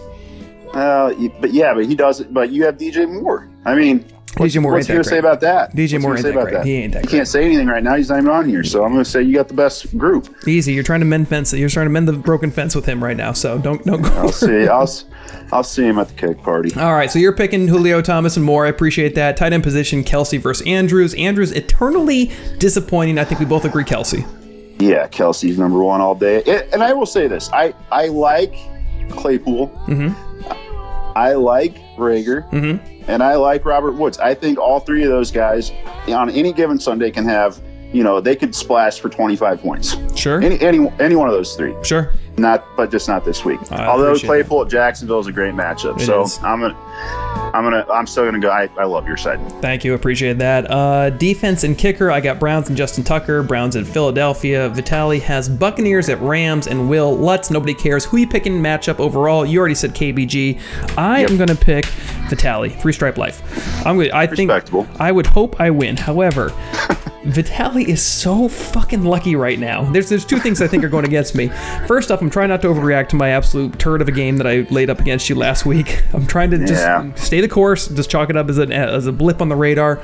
Uh, but yeah, but he doesn't. But you have DJ Moore. I mean. What's, DJ Moore what's he gonna say about that? DJ What's Moore gonna ain't say about great. He ain't that He can't say anything right now. He's not even on here. So I'm going to say you got the best group. Easy. You're trying to mend fence. You're trying to mend the broken fence with him right now. So don't don't go. I'll see. I'll s- I'll see him at the cake party. All right, so you're picking Julio Thomas and more. I appreciate that. Tight end position, Kelce versus Andrews. Andrews eternally disappointing. I think we both agree, Kelce. Yeah, Kelce's number one all day. It, and I will say this: I I like Claypool. Mm-hmm. I like Rager, mm-hmm. and I like Robert Woods. I think all three of those guys on any given Sunday can have. You know, they could splash for 25 points. Sure. Any any any one of those three. Sure. Not, but just not this week. I Although Claypool at Jacksonville is a great matchup, It so is. I'm gonna, I'm gonna, I'm still gonna go. I, I love your side. Thank you. Appreciate that. Uh, defense and kicker, I got Browns and Justin Tucker. Browns in Philadelphia. Vitali has Buccaneers at Rams and Wil Lutz. Nobody cares. Who you pick picking matchup overall? You already said KBG. I am going to pick Vitali. Three stripe life. I'm gonna. I think. Respectable. I would hope I win. However. Vitali is so fucking lucky right now. There's there's two things I think are going against me. First off, I'm trying not to overreact to my absolute turd of a game that I laid up against you last week. I'm trying to just Yeah. stay the course, just chalk it up as a as a blip on the radar.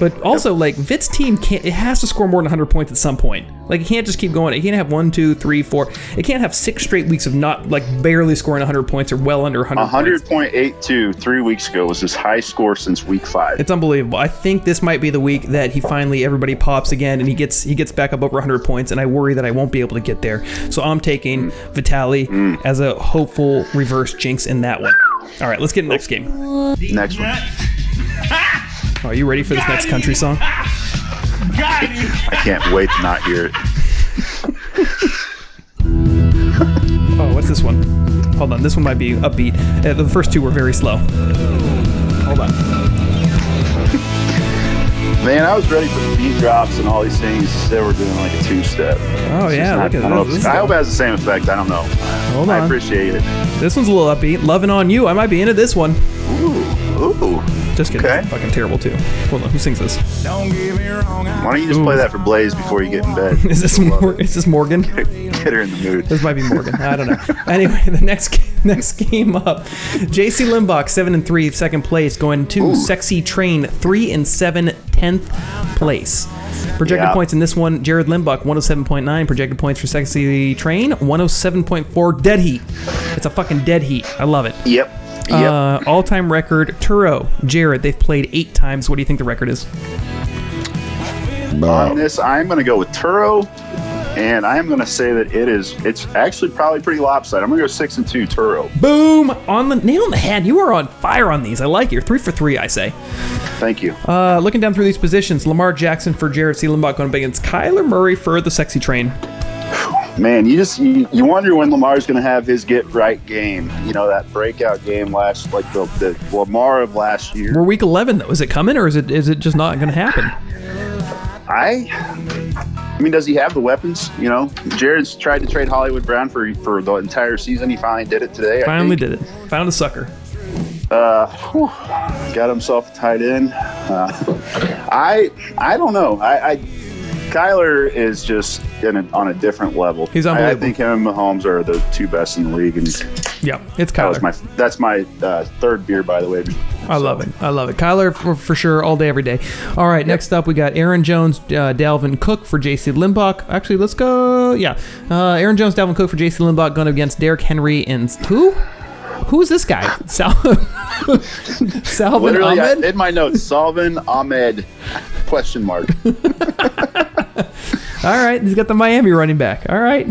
But also, like Vit's team can't it has to score more than 100 points at some point. Like it can't just keep going. It can't have one, two, three, four. It can't have six straight weeks of not like barely scoring 100 points or well under 100. points. 100.82 three weeks ago was his high score since week five. It's unbelievable. I think this might be the week that he finally everybody pops again and he gets he gets back up over 100 points and I worry that I won't be able to get there. So I'm taking hmm. Vitali as a hopeful reverse jinx in that one. All right, let's get the next game. Next one. Are you ready for this next country song? Got. I can't wait to not hear it. Oh, what's this one? Hold on, this one might be upbeat. Uh, the first two were very slow. Hold on. Man, I was ready for the beat drops and all these things. They were doing like a two step. Oh yeah, look at I, know this. This, I hope it has the same effect. I don't know. Hold I on. appreciate it. this one's a little upbeat. Loving on you. I might be into this one. Ooh, ooh. Just kidding. Okay. Fucking terrible too. Hold on. Who sings this? Don't get me wrong, Why don't you just play that for Blaze before you get in bed? Is this Mor- is this Morgan? it. Get her in the mood. This might be Morgan. I don't know. Anyway, the next next game up, JC Limbach seven and three, second place, going to Ooh. Sexy Train three and seven, tenth place. Projected Yeah. points in this one: Jared Limbach 107.9. Projected points for Sexy Train 107.4. Dead heat. It's a fucking dead heat. I love it. Yep. Yep. Uh, all-time record. Turo, Jared. They've played eight times. What do you think the record is? On this, I'm going to go with Turo, and I'm going to say that it is. It's actually probably pretty lopsided. I'm going to go six and two Turo. Boom! On the nail on the head. You are on fire on these. I like it. You're Three for three, I say. Thank you. Uh, looking down through these positions, Lamar Jackson for Jared Seelenbach going up against Kyler Murray for the sexy train. Man, you just you, you wonder when Lamar's going to have his get right game. You know that breakout game last, like the, the Lamar of last year. We're week 11 though. Is it coming or is it is it just not going to happen? I, I mean, does he have the weapons? You know, Jared's tried to trade Hollywood Brown for for the entire season. He finally did it today. I Finally did it. Found a sucker. Uh, whew, got himself tied in. Uh, I I don't know. I, I Kyler is just in a, on a different level. He's I, I think him and Mahomes are the two best in the league, and Yeah, it's Kyler. that my that's my uh, third beer, by the way. I love it. I love it. Kyler for, for sure, all day, every day. All right, next up we got Aaron Jones, uh, Dalvin Cook for J.C. Limbach. Actually, let's go. Yeah, uh, Aaron Jones, Dalvin Cook for J.C. Limbach going against Derrick Henry and who? Who's this guy? Sal- Salvon Literally, I, Ahmed. in my notes, Salvon Ahmed question mark. All right, he's got the Miami running back. All right.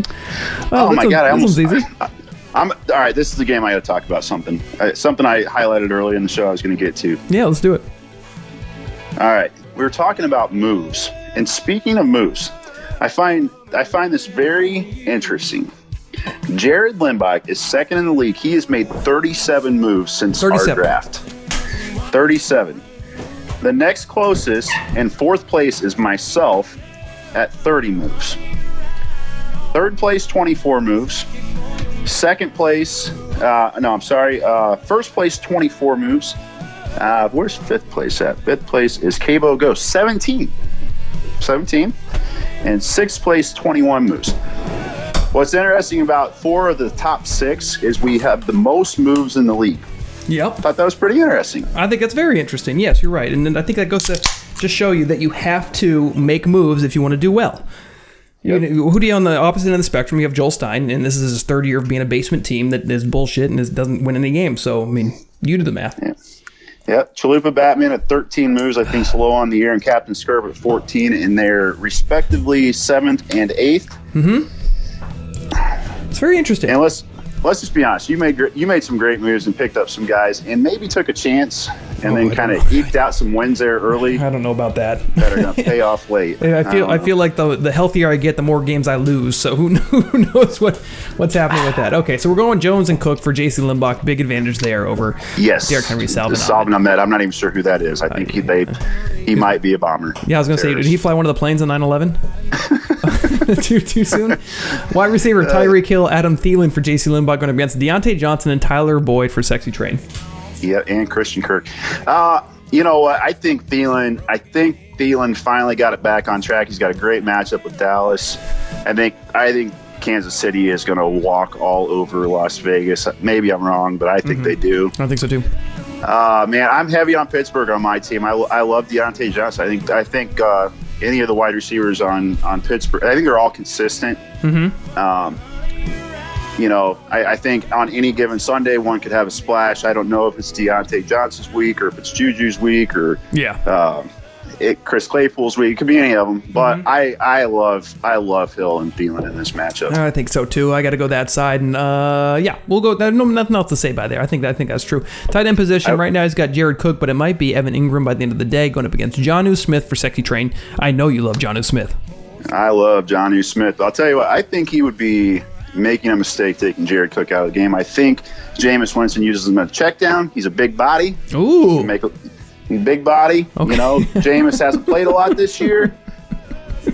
Oh this my one- god! I this almost. I, am all right. This is the game I got to talk about. Something. Uh, something I highlighted early in the show. I was going to get to. Yeah, let's do it. All right, we were talking about moves, and speaking of moves, I find I find this very interesting. Jared Limbach is second in the league. He has made 37 moves since 37. our draft. 37. The next closest and fourth place is myself at 30 moves. Third place, 24 moves. Second place, uh, no, I'm sorry. Uh, first place, 24 moves. Uh, where's fifth place at? Fifth place is Cabo Ghost, 17. 17. And sixth place, 21 moves. What's interesting about four of the top six is we have the most moves in the league. Yep. I thought that was pretty interesting. I think that's very interesting. Yes, you're right, and then I think that goes to just show you that you have to make moves if you want to do well. You know, who do you on the opposite end of the spectrum? You have Joel Stein, and this is his third year of being a basement team that is bullshit and is, doesn't win any games. So I mean, you do the math. Yep. Chalupa Batman at 13 moves, I think, slow on the year, and Captain Scurv at 14, and they're respectively seventh and eighth. mm-hmm. It's very interesting. And let's let's just be honest. You made you made some great moves and picked up some guys, and maybe took a chance, and Oh, then kind of eked out some wins there early I don't know about that. that are going to pay off late. I feel don't I um, feel like the the healthier I get, the more games I lose. So who, who knows what what's happening with that? Okay, so we're going Jones and Cook for J.C. Limbach. Big advantage there over yes, Derrick Henry, Salvon. Salvon Ahmed. I'm not even sure who that is. I think he they he might be a bomber. Yeah, I was gonna say, did he fly one of the planes on 9/11? too too soon. Wide receiver uh, Tyreek Hill, Adam Thielen for J.C. Limbach going against Diontae Johnson and Tyler Boyd for Sexy Train. Yeah, and Christian Kirk. Uh, you know what? I think Thielen. I think Thielen finally got it back on track. He's got a great matchup with Dallas. I think. I think Kansas City is going to walk all over Las Vegas. Maybe I'm wrong, but I think they do. I think so too. Uh, man, I'm heavy on Pittsburgh on my team. I, I love Diontae Johnson. I think. I think uh, any of the wide receivers on on Pittsburgh. I think they're all consistent. Mm-hmm. Um, you know, I, I think on any given Sunday, one could have a splash. I don't know if it's Diontae Johnson's week or if it's Juju's week or Yeah. um, it, Chris Claypool's week. It could be any of them, but Mm-hmm. I I love I love Hill and Thielen in this matchup. I think so too. I got to go that side, and uh, yeah, we'll go. No, nothing else to say by there. I think I think that's true. Tight end position right now, he's got Jared Cook, but it might be Evan Engram by the end of the day, going up against Jonnu Smith for Sexy Train. I know you love Jonnu Smith. I love Johnny Smith. I'll tell you what, I think he would be making a mistake taking Jared Cook out of the game. I think Jameis Winston uses him as a check down. He's a big body. Ooh, Make a he's big body. Okay. You know, Jameis hasn't played a lot this year.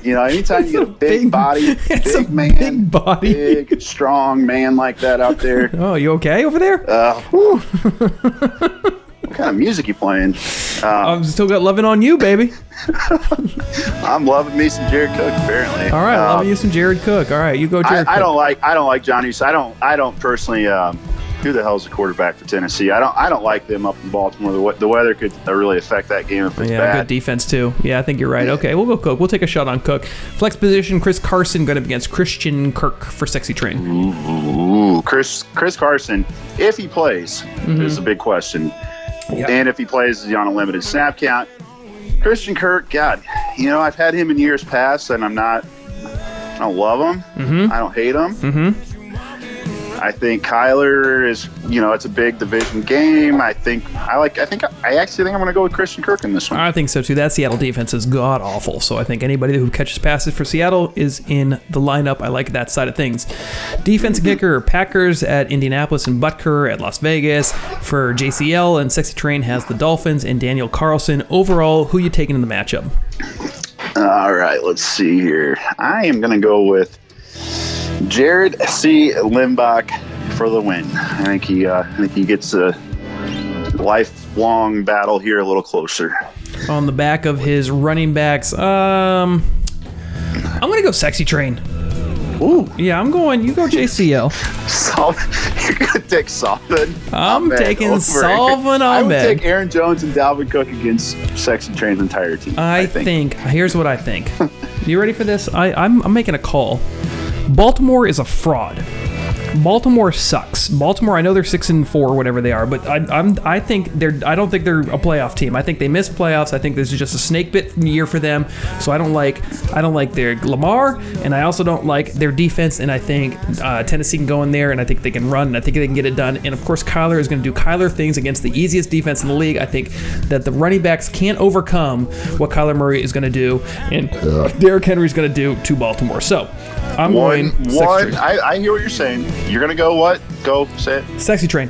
You know, anytime you get a big, Big- body, it's a big man, big body. big, strong man like that out there. Oh, you okay over there? Uh. What kind of music you playing? Uh, I've still got loving on you, baby. I'm loving me some Jared Cook. Apparently, All right, Uh, loving you some Jared Cook. All right, you go, I, Jared. I Cook. don't like I don't like Johnny. So I don't I don't personally. Um, who the hell's the quarterback for Tennessee? I don't I don't like them up in Baltimore. The, the weather could uh, really affect that game if it's Yeah, bad. good defense too. Yeah, I think you're right. Okay, we'll go Cook. We'll take a shot on Cook. Flex position: Chris Carson going up against Christian Kirk for Sexy Train. Ooh, Chris Chris Carson, if he plays, is a big question. Mm-hmm. And if he plays, is he on a limited snap count? Christian Kirk, God, you know I've had him in years past, and I'm not. I don't love him. Mm-hmm. I don't hate him. Mm-hmm. I think Kyler is, you know, it's a big division game. I think I like. I think I actually think I'm going to go with Christian Kirk in this one. I think so too. That Seattle defense is god awful. So I think anybody who catches passes for Seattle is in the lineup. I like that side of things. Defense kicker: Packers at Indianapolis and Butker at Las Vegas for JCL and Sexy Train has the Dolphins and Daniel Carlson. Overall, who you taking in the matchup? All right, let's see here. I am going to go with Jared C. Limbach for the win. I think he, uh, I think he gets a lifelong battle here a little closer. On the back of his running backs, um, I'm gonna go Sexy Train. Ooh, Yeah, I'm going. You go JCL. Sol- you're to take Salvon. I'm Ahmed taking over- Salvon I would Ahmed. take Aaron Jones and Dalvin Cook against Sexy Train's entire team. I, think. here's what I think. you ready for this? I, I'm, I'm making a call. Baltimore is a fraud. Baltimore sucks. Baltimore, I know they're six and four, whatever they are, but I, I'm I think they're I don't think they're a playoff team. I think they missed playoffs. I think this is just a snake bit year for them. So I don't like I don't like their Lamar, and I also don't like their defense. And I think uh, Tennessee can go in there, and I think they can run, and I think they can get it done. And of course, Kyler is going to do Kyler things against the easiest defense in the league. I think that the running backs can't overcome what Kyler Murray is going to do, and Derrick Henry is going to do to Baltimore. So I'm one, going one. I, I hear what you're saying. You're going to go what? Go say it. Sexy Train,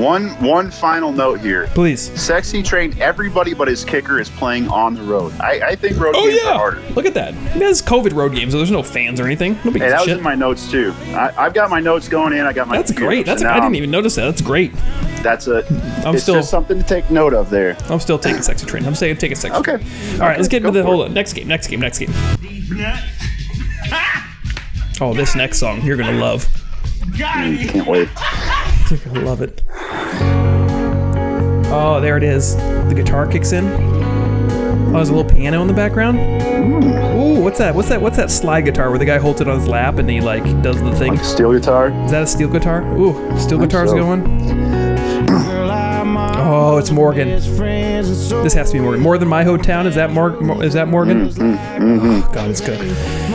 One, one final note here. please. Sexy Train, everybody but his kicker is playing on the road. I, I think road Oh games are yeah, harder. look at that. This is COVID road games, so there's no fans or anything. Nobody Hey, that a was in my notes too. I, I've got my notes going in. I got my. That's computer, great. That's so I didn't even notice that. That's great. That's a. I'm it's still- just something to take note of there. I'm still taking sexy train. I'm saying take a sexy. Okay. Train. All right, let's get into the for hold on. Next game. Next game. Next game. Oh, this next song you're gonna love. Can't wait. You're gonna love it. Oh, there it is. The guitar kicks in. Oh, there's a little piano in the background. Hmm. Ooh, what's that? What's that? What's that slide guitar where the guy holds it on his lap and he like does the thing? Steel guitar. Is that a steel guitar? Ooh, steel guitar's so. going. Oh, it's Morgan. This has to be Morgan. More than my hometown. Is that Mor- Is that Morgan? Oh, God, it's good.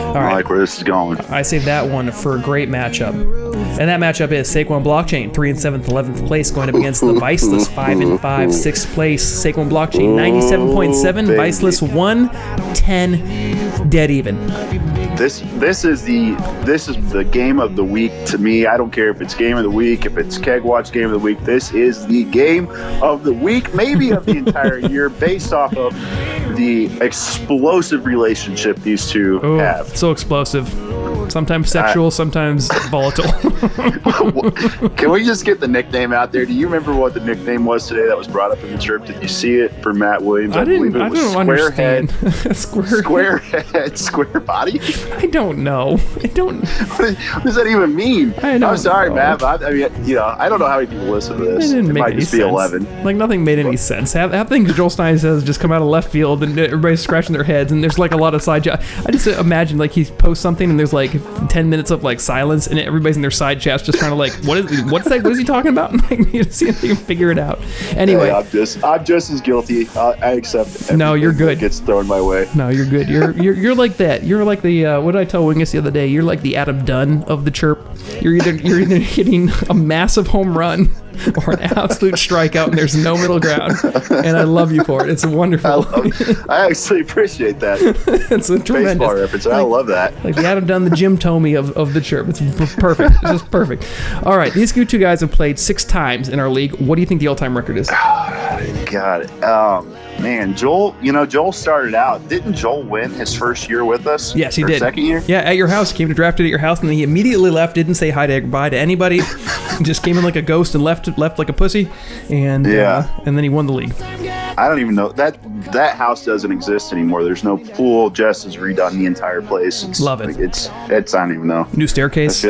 All I like where this is going. I saved that one for a great matchup. And that matchup is Saquon Blockchain, three and seventh, eleventh place, going up against the Viceless, five and five, sixth place. Saquon Blockchain, ninety-seven point seven. Ooh, baby. Viceless, one ten, dead even. This this is the this is the game of the week to me. I don't care if it's game of the week, if it's keg watch game of the week. This is the game of the week, maybe of the entire year, based off of the explosive relationship these two Oh, have. so explosive. Sometimes sexual, sometimes volatile. Can we just get the nickname out there? Do you remember what the nickname was today that was brought up in the trip? Did you see it for Matt Williams? I didn't. believe it I was. Squarehead. Square. Square head, square body. I don't know. I don't. What does that even mean? I don't am sorry, know. Matt. But I, I mean, you know, I don't know how many people listen to It this. didn't It make might any just be eleven. Like nothing made any sense. Half, half things Joel Stein says just come out of left field, and everybody's scratching their heads, and there's like a lot of side. Jo- I just imagine like he posts something, and there's like ten minutes of like silence, and everybody's in their side chats just trying to like, what is what's that? What is he talking about? like, you see if they can figure it out. Anyway, Hey, I'm just I'm just as guilty. I, I accept. No, you're good. Gets thrown my way. No, you're good. You're you're you're like that. You're like the uh, what did I tell Wingus the other day? You're like the Adam Dunn of the chirp. You're either you're either hitting a massive home run or an absolute strikeout, and there's no middle ground. And I love you for it. It's a wonderful. I actually appreciate that it's a tremendous. baseball reference. I love that. Like the Adam Dunn, the Jim Thome of, of the chirp. It's perfect. It's just perfect. All right, these two guys have played six times in our league. What do you think the all-time record is? God, um, man, Joel. You know, Joel started out. Didn't Joel win his first year with us? Yes, he did. Second year. Yeah, at your house. Came to draft it at your house, and then he immediately left. Didn't say hi to goodbye to anybody. just came in like a ghost and left left like a pussy. And Yeah. uh, and then he won the league. I don't even know that that house doesn't exist anymore. There's no pool. Jess has redone the entire place. It's, Love it. It's it's I don't even know. New staircase.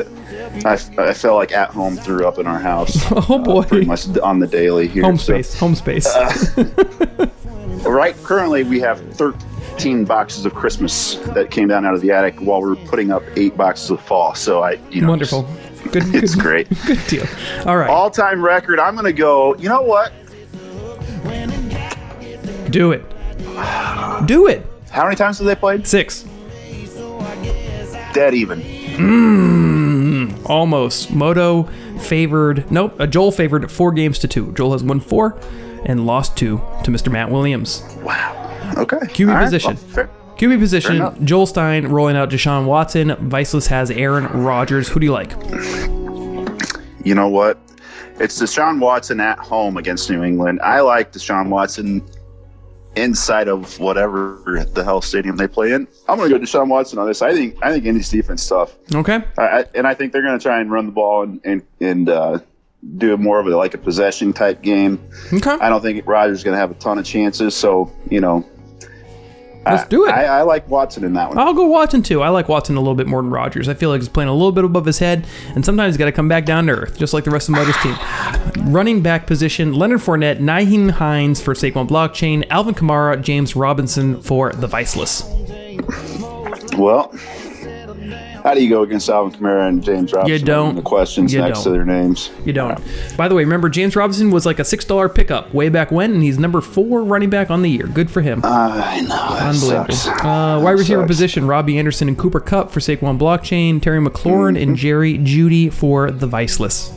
I, I felt like at home threw up in our house. Oh uh, boy. pretty much on the daily here. Home So, space. Home space. Uh, right currently we have 13 boxes of Christmas that came down out of the attic while we're putting up eight boxes of fall. So I you know Wonderful. Good. It's good, great. Good deal. All right. All time record. I'm gonna go. You know what? do it. Do it. How many times have they played? Six. Dead even. Mm. Almost. Moto favored. Nope. Uh, Joel favored four games to two. Joel has won four and lost two to Mr. Matt Williams. Wow. Okay. QB All right, position. well, fair. QB position, enough. Joel Stein rolling out Deshaun Watson. Viceless has Aaron Rodgers. Who do you like? You know what? It's Deshaun Watson at home against New England. I like Deshaun Watson inside of whatever the hell stadium they play in. I'm going to go Deshaun Watson on this. I think I think Indy's defense tough. Okay. I, I, and I think they're going to try and run the ball and and, and uh, do more of a like a possession type game. Okay. I don't think Rodgers is going to have a ton of chances. So you know, Let's do it. I, I like Watson in that one. I'll go Watson too. I like Watson a little bit more than Rodgers. I feel like he's playing a little bit above his head, and sometimes he's got to come back down to earth, just like the rest of Motor's team. Running back position: Leonard Fournette, Nyheim Hines for Saquon Blockchain, Alvin Kamara, James Robinson for the Viceless. Well, how do you go against Alvin Kamara and James Robinson? You don't. The questions You next don't. to their names. You don't. By the way, remember James Robinson was like a six dollar pickup way back when, and he's number four running back on the year. Good for him. I know. That Unbelievable. sucks. Uh, wide receiver sucks. position: Robbie Anderson and Cooper Kupp for Saquon Blockchain, Terry McLaurin Mm-hmm. and Jerry Jeudy for the Viceless.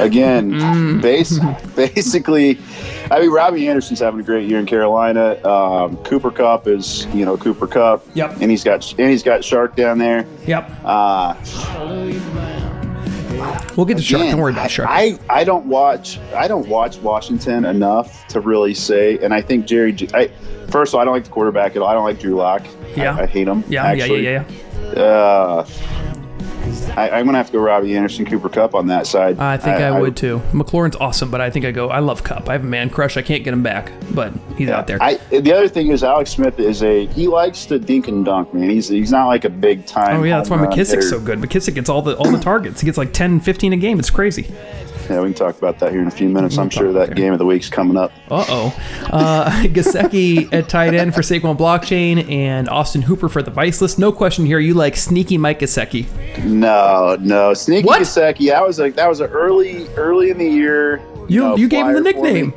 Again, Mm. base, basically, I mean, Robbie Anderson's having a great year in Carolina. Um, Cooper Kupp is, you know, Cooper Kupp. Yep. And he's got and he's got Chark down there. Yep. Uh, We'll get to Chark. Don't worry about Chark. I, I don't watch I don't watch Washington enough to really say, and I think Jerry. I, first of all, I don't like the quarterback at all. I don't like Drew Lock. Yeah. I, I hate him. yeah, actually. yeah, yeah, yeah, Uh, I, I'm gonna have to go Robbie Anderson, Cooper Kupp on that side. I think I, would too. McLaurin's awesome, but I think I go. I love Kupp. I have a man crush. I can't get him back, but he's out there. I, the other thing is Alex Smith is a he likes to dink and dunk, man. He's he's not like a big time. oh yeah, that's why McKissic's hitter. so good. McKissick gets all the all the targets. He gets like 10, 15 a game. It's crazy. Yeah, we can talk about that here in a few minutes. I'm sure that there. game of the week's coming up. Uh oh. Uh, Gesicki at tight end for Saquon Blockchain and Austin Hooper for the Vice List. No question here. You like sneaky Mike Gesicki. No, no, Sneaky What? Gesicki. That was a that was a early early in the year. You know, you gave him the flyer for me. nickname.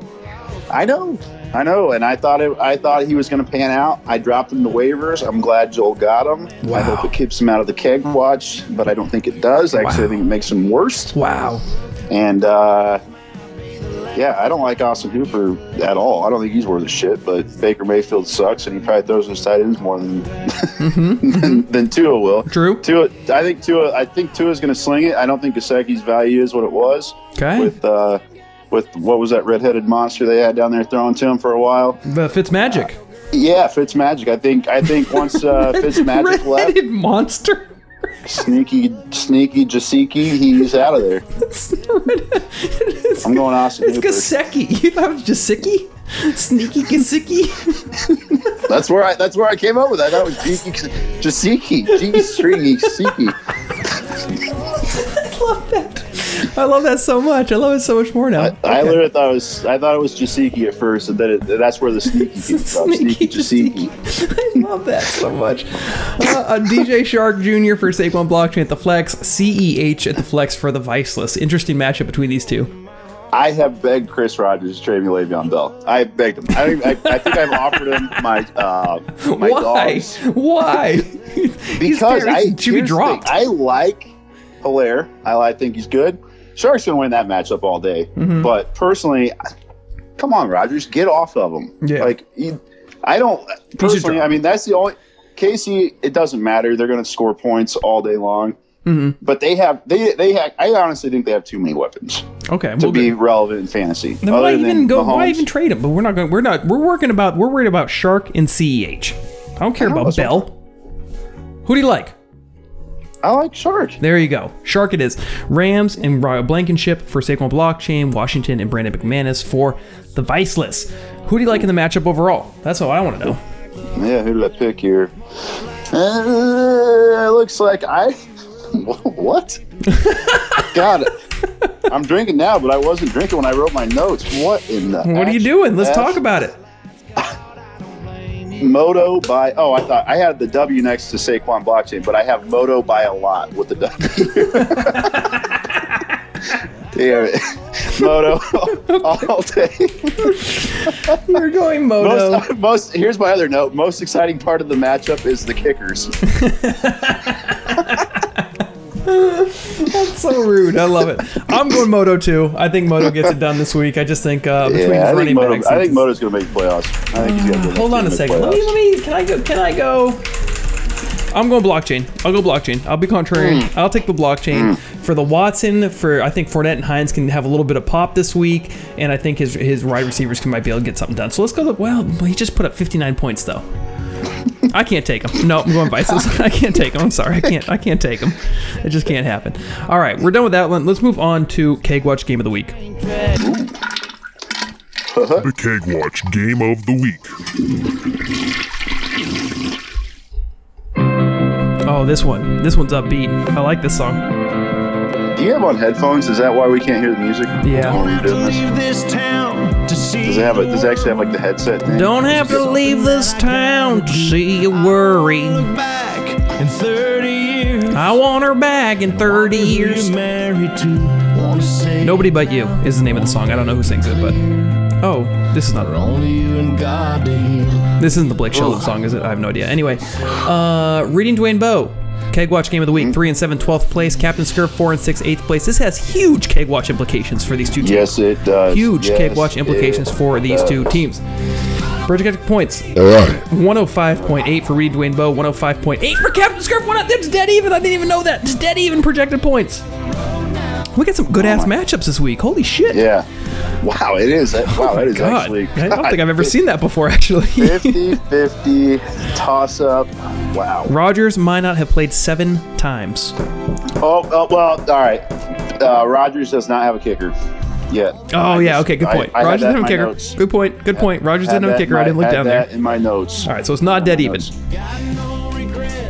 I know, I know, and I thought it. I thought he was going to pan out. I dropped him to waivers. I'm glad Joel got him. Wow. I hope it keeps him out of the keg watch, but I don't think it does. Actually, I think it makes him worse. Wow. And uh, yeah, I don't like Austin Hooper at all. I don't think he's worth a shit. But Baker Mayfield sucks, and he probably throws his tight ends more than than, than Tua will. Mm-hmm. True. Tua, I think Tua. I think Tua's going to sling it. I don't think Gesicki's value is what it was. Okay. With uh, with what was that redheaded monster they had down there throwing to him for a while? The Fitzmagic. Yeah, Fitzmagic. I think. I think once uh, Fitzmagic left, Red-headed monster. Sneaky, sneaky Jasiki, he's out of there. I'm going Austin It's. Gesicki. You thought it was Jasicki? Sneaky Gasicki? That's where I. That's where I came up with that. That was Jasiki, Jasiki, G stringy Siki. I love that. I love that so much. I love it so much more now. I Okay. literally thought it was I thought it was Jasiki at first, and then it, that's where the sneaky came from. Sneaky Jasiki. I love that so much. Uh, uh, DJ Chark Jr. for Saquon Blockchain at the flex, CEH at the flex for the Viceless. Interesting matchup between these two. I have begged Chris Rogers to trade me Le'Veon Bell. I begged him. I, I, I think I've offered him my uh, my Why? dogs Why? because I should be dropped. I like Helaire. I, I think he's good. Charks gonna win that matchup all day. Mm-hmm. But personally, come on, Rogers, get off of him. Yeah. Like he, I don't personally. I mean, that's the only Casey. It doesn't matter. They're gonna score points all day long. Mm-hmm. But they have they they have. I honestly think they have too many weapons Okay, to well, be good. relevant in fantasy. Then why even go? Why even trade him? But we're not going. We're not. We're working about. We're worried about Chark and CEH. I don't care I about Bell. Who do you like? I like Chark. There you go. Chark it is. Rams and Ryan Blankenship for Saquon Blockchain, Washington and Brandon McManus for the Viceless. Who do you like in the matchup overall? That's all I want to know. Yeah, who did I pick here? Uh, it looks like I. What? God, I'm drinking now, but I wasn't drinking when I wrote my notes. What in the? What are you doing? Let's talk about it. Moto by. Oh, I thought I had the W next to Saquon blockchain, but I have Moto by a lot with the W. Damn it. Moto all day. You're going Moto. Most, most. Here's my other note. Most exciting part of the matchup is the kickers. That's so rude. I love it. I'm going Moto too. I think Moto gets it done this week. I just think uh, between Yeah, I his think, running Moto, backs. I think Moto's going to make playoffs. I think he's Hold on a second. Let me. Let me. Can I go? Can I go? I'm going blockchain. I'll go blockchain. I'll be contrarian. Hmm. I'll take the blockchain for the Watson. For I think Fournette and Hines can have a little bit of pop this week, and I think his his wide receivers can might be able to get something done. So let's go. The, well, he just put up 59 points though. I can't take them. No, I'm going Vices. I can't take them. I'm sorry. I can't. I can't take them. It just can't happen. All right, we're done with that one. Let's move on to Keg Watch Game of the Week. The Keg Watch Game of the Week. Oh, this one. This one's upbeat. I like this song. Do you have on headphones? Is that why we can't hear the music? Yeah. Does it have a? Does it actually have like the headset thing? Don't have to leave this town to see you worry. back in 30 years. I want her back in 30 years. You're married to wanna say Nobody But You is the name of the song. I don't know who sings it, but. Oh, this is not. only you and God. This isn't the Blake Shelton song, is it? I have no idea. Anyway, uh, reading Dwayne Bowe. Keg Watch Game of the Week, mm-hmm. 3 and 7, 12th place. Captain Scurv, 4 and 6, 8th place. This has huge Keg Watch implications for these two teams. Yes, it does. Huge Yes, Keg Watch implications it for these two teams. Project points. All right. 105.8 for Reed Dwayne Bowe, 105.8 for Captain Scurv. One, that's dead even. I didn't even know that. It's dead even projected points. We got some good ass oh matchups this week. Holy shit. Oh Yeah. Wow, it is. That- Wow, that is God. actually. I don't think I've ever seen that before, actually. 50 50 toss up. Wow. Rogers might not have played seven times. Oh, oh well, all right. Uh, Rogers does not have a kicker yet. Oh, I yeah. just- Okay, good point. I had Rogers didn't have a kicker. notes. Good point. Good point. Rogers Had didn't have a kicker. in I didn't look down that there. in my notes. All right, so it's not dead even.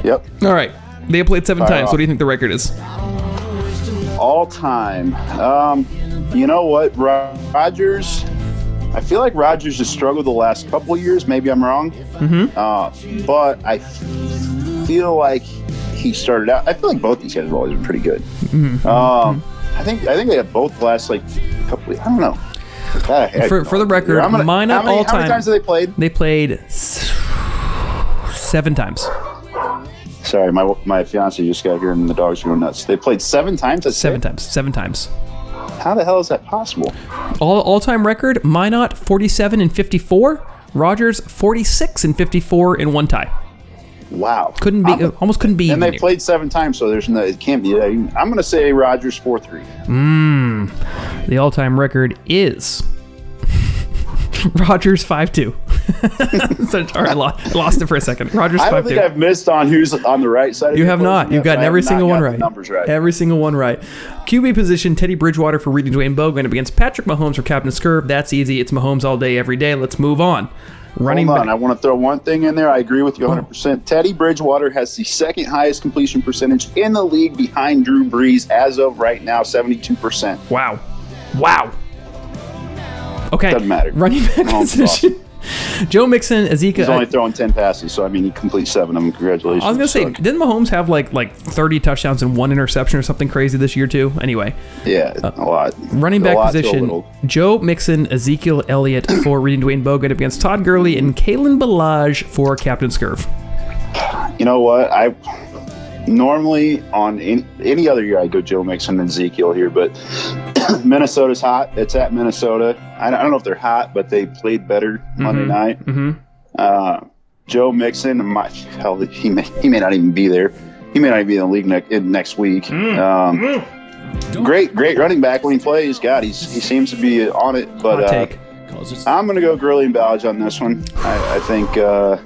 Yep. All right. They have played seven Fire times. off. What do you think the record is? All time. Um, you know what, Ro- Rogers. I feel like Rogers has struggled the last couple of years. Maybe I'm wrong. Mm-hmm. Uh, but I feel like he started out. I feel like both these guys have always been pretty good. Mm-hmm. Um, I think I think they have both the last like couple. I don't know. God, I- For, for the record, many- mine up many- all time. How many times have they played? They played seven times. Sorry, my my fiance just got here and the dogs are going nuts. They played seven times. Seven it? times. Seven times. How the hell is that possible? All all time record. Minot 47 and 54. Rogers 46 and 54 in one tie. Wow. Couldn't be. I'm- almost couldn't be. and they played seven times, so there's no. It can't be. I'm going to say Rogers four three. Mmm, The all time record is Rogers 5 2. so, all right, lo- lost it for a second. Rogers I don't think 2. I've missed on who's on the right side. Of You have not. You've gotten I every single one right. Numbers right. Every single one right. QB position: Teddy Bridgewater for reading Dwayne going up against Patrick Mahomes for Captain Scurv. That's easy. It's Mahomes all day, every day. Let's move on. Running Hold on, back- I want to throw one thing in there. I agree with you 100%. Teddy Bridgewater has the second highest completion percentage in the league behind Drew Brees as of right now, 72%. Wow. Wow. Okay. Doesn't matter. Running back Mahomes position. Joe Mixon, Ezekiel. He's only throwing 10 passes, so I mean, he completes seven of them. Congratulations. I was gonna say, Suck. didn't Mahomes have like like 30 touchdowns and one interception or something crazy this year too? Anyway, yeah, a lot. uh, running back lot position. Joe Mixon, Ezekiel Elliott for reading Dwayne Bogut against Todd Gurley and Kalen Ballage for Captain Scurv. You know what? I normally on any, any other year I'd go Joe Mixon and Ezekiel here, but Minnesota's hot. It's at Minnesota. I don't, I don't know if they're hot, but they played better Monday night. Mm-hmm. Uh, Joe Mixon, my hell, he may he may not even be there. He may not even be in the league ne- in next week. Mm. Um, great, great running back when he plays. God, he's he seems to be on it. But uh. I'm going to go Gurley and Ballage on this one. I, I think uh,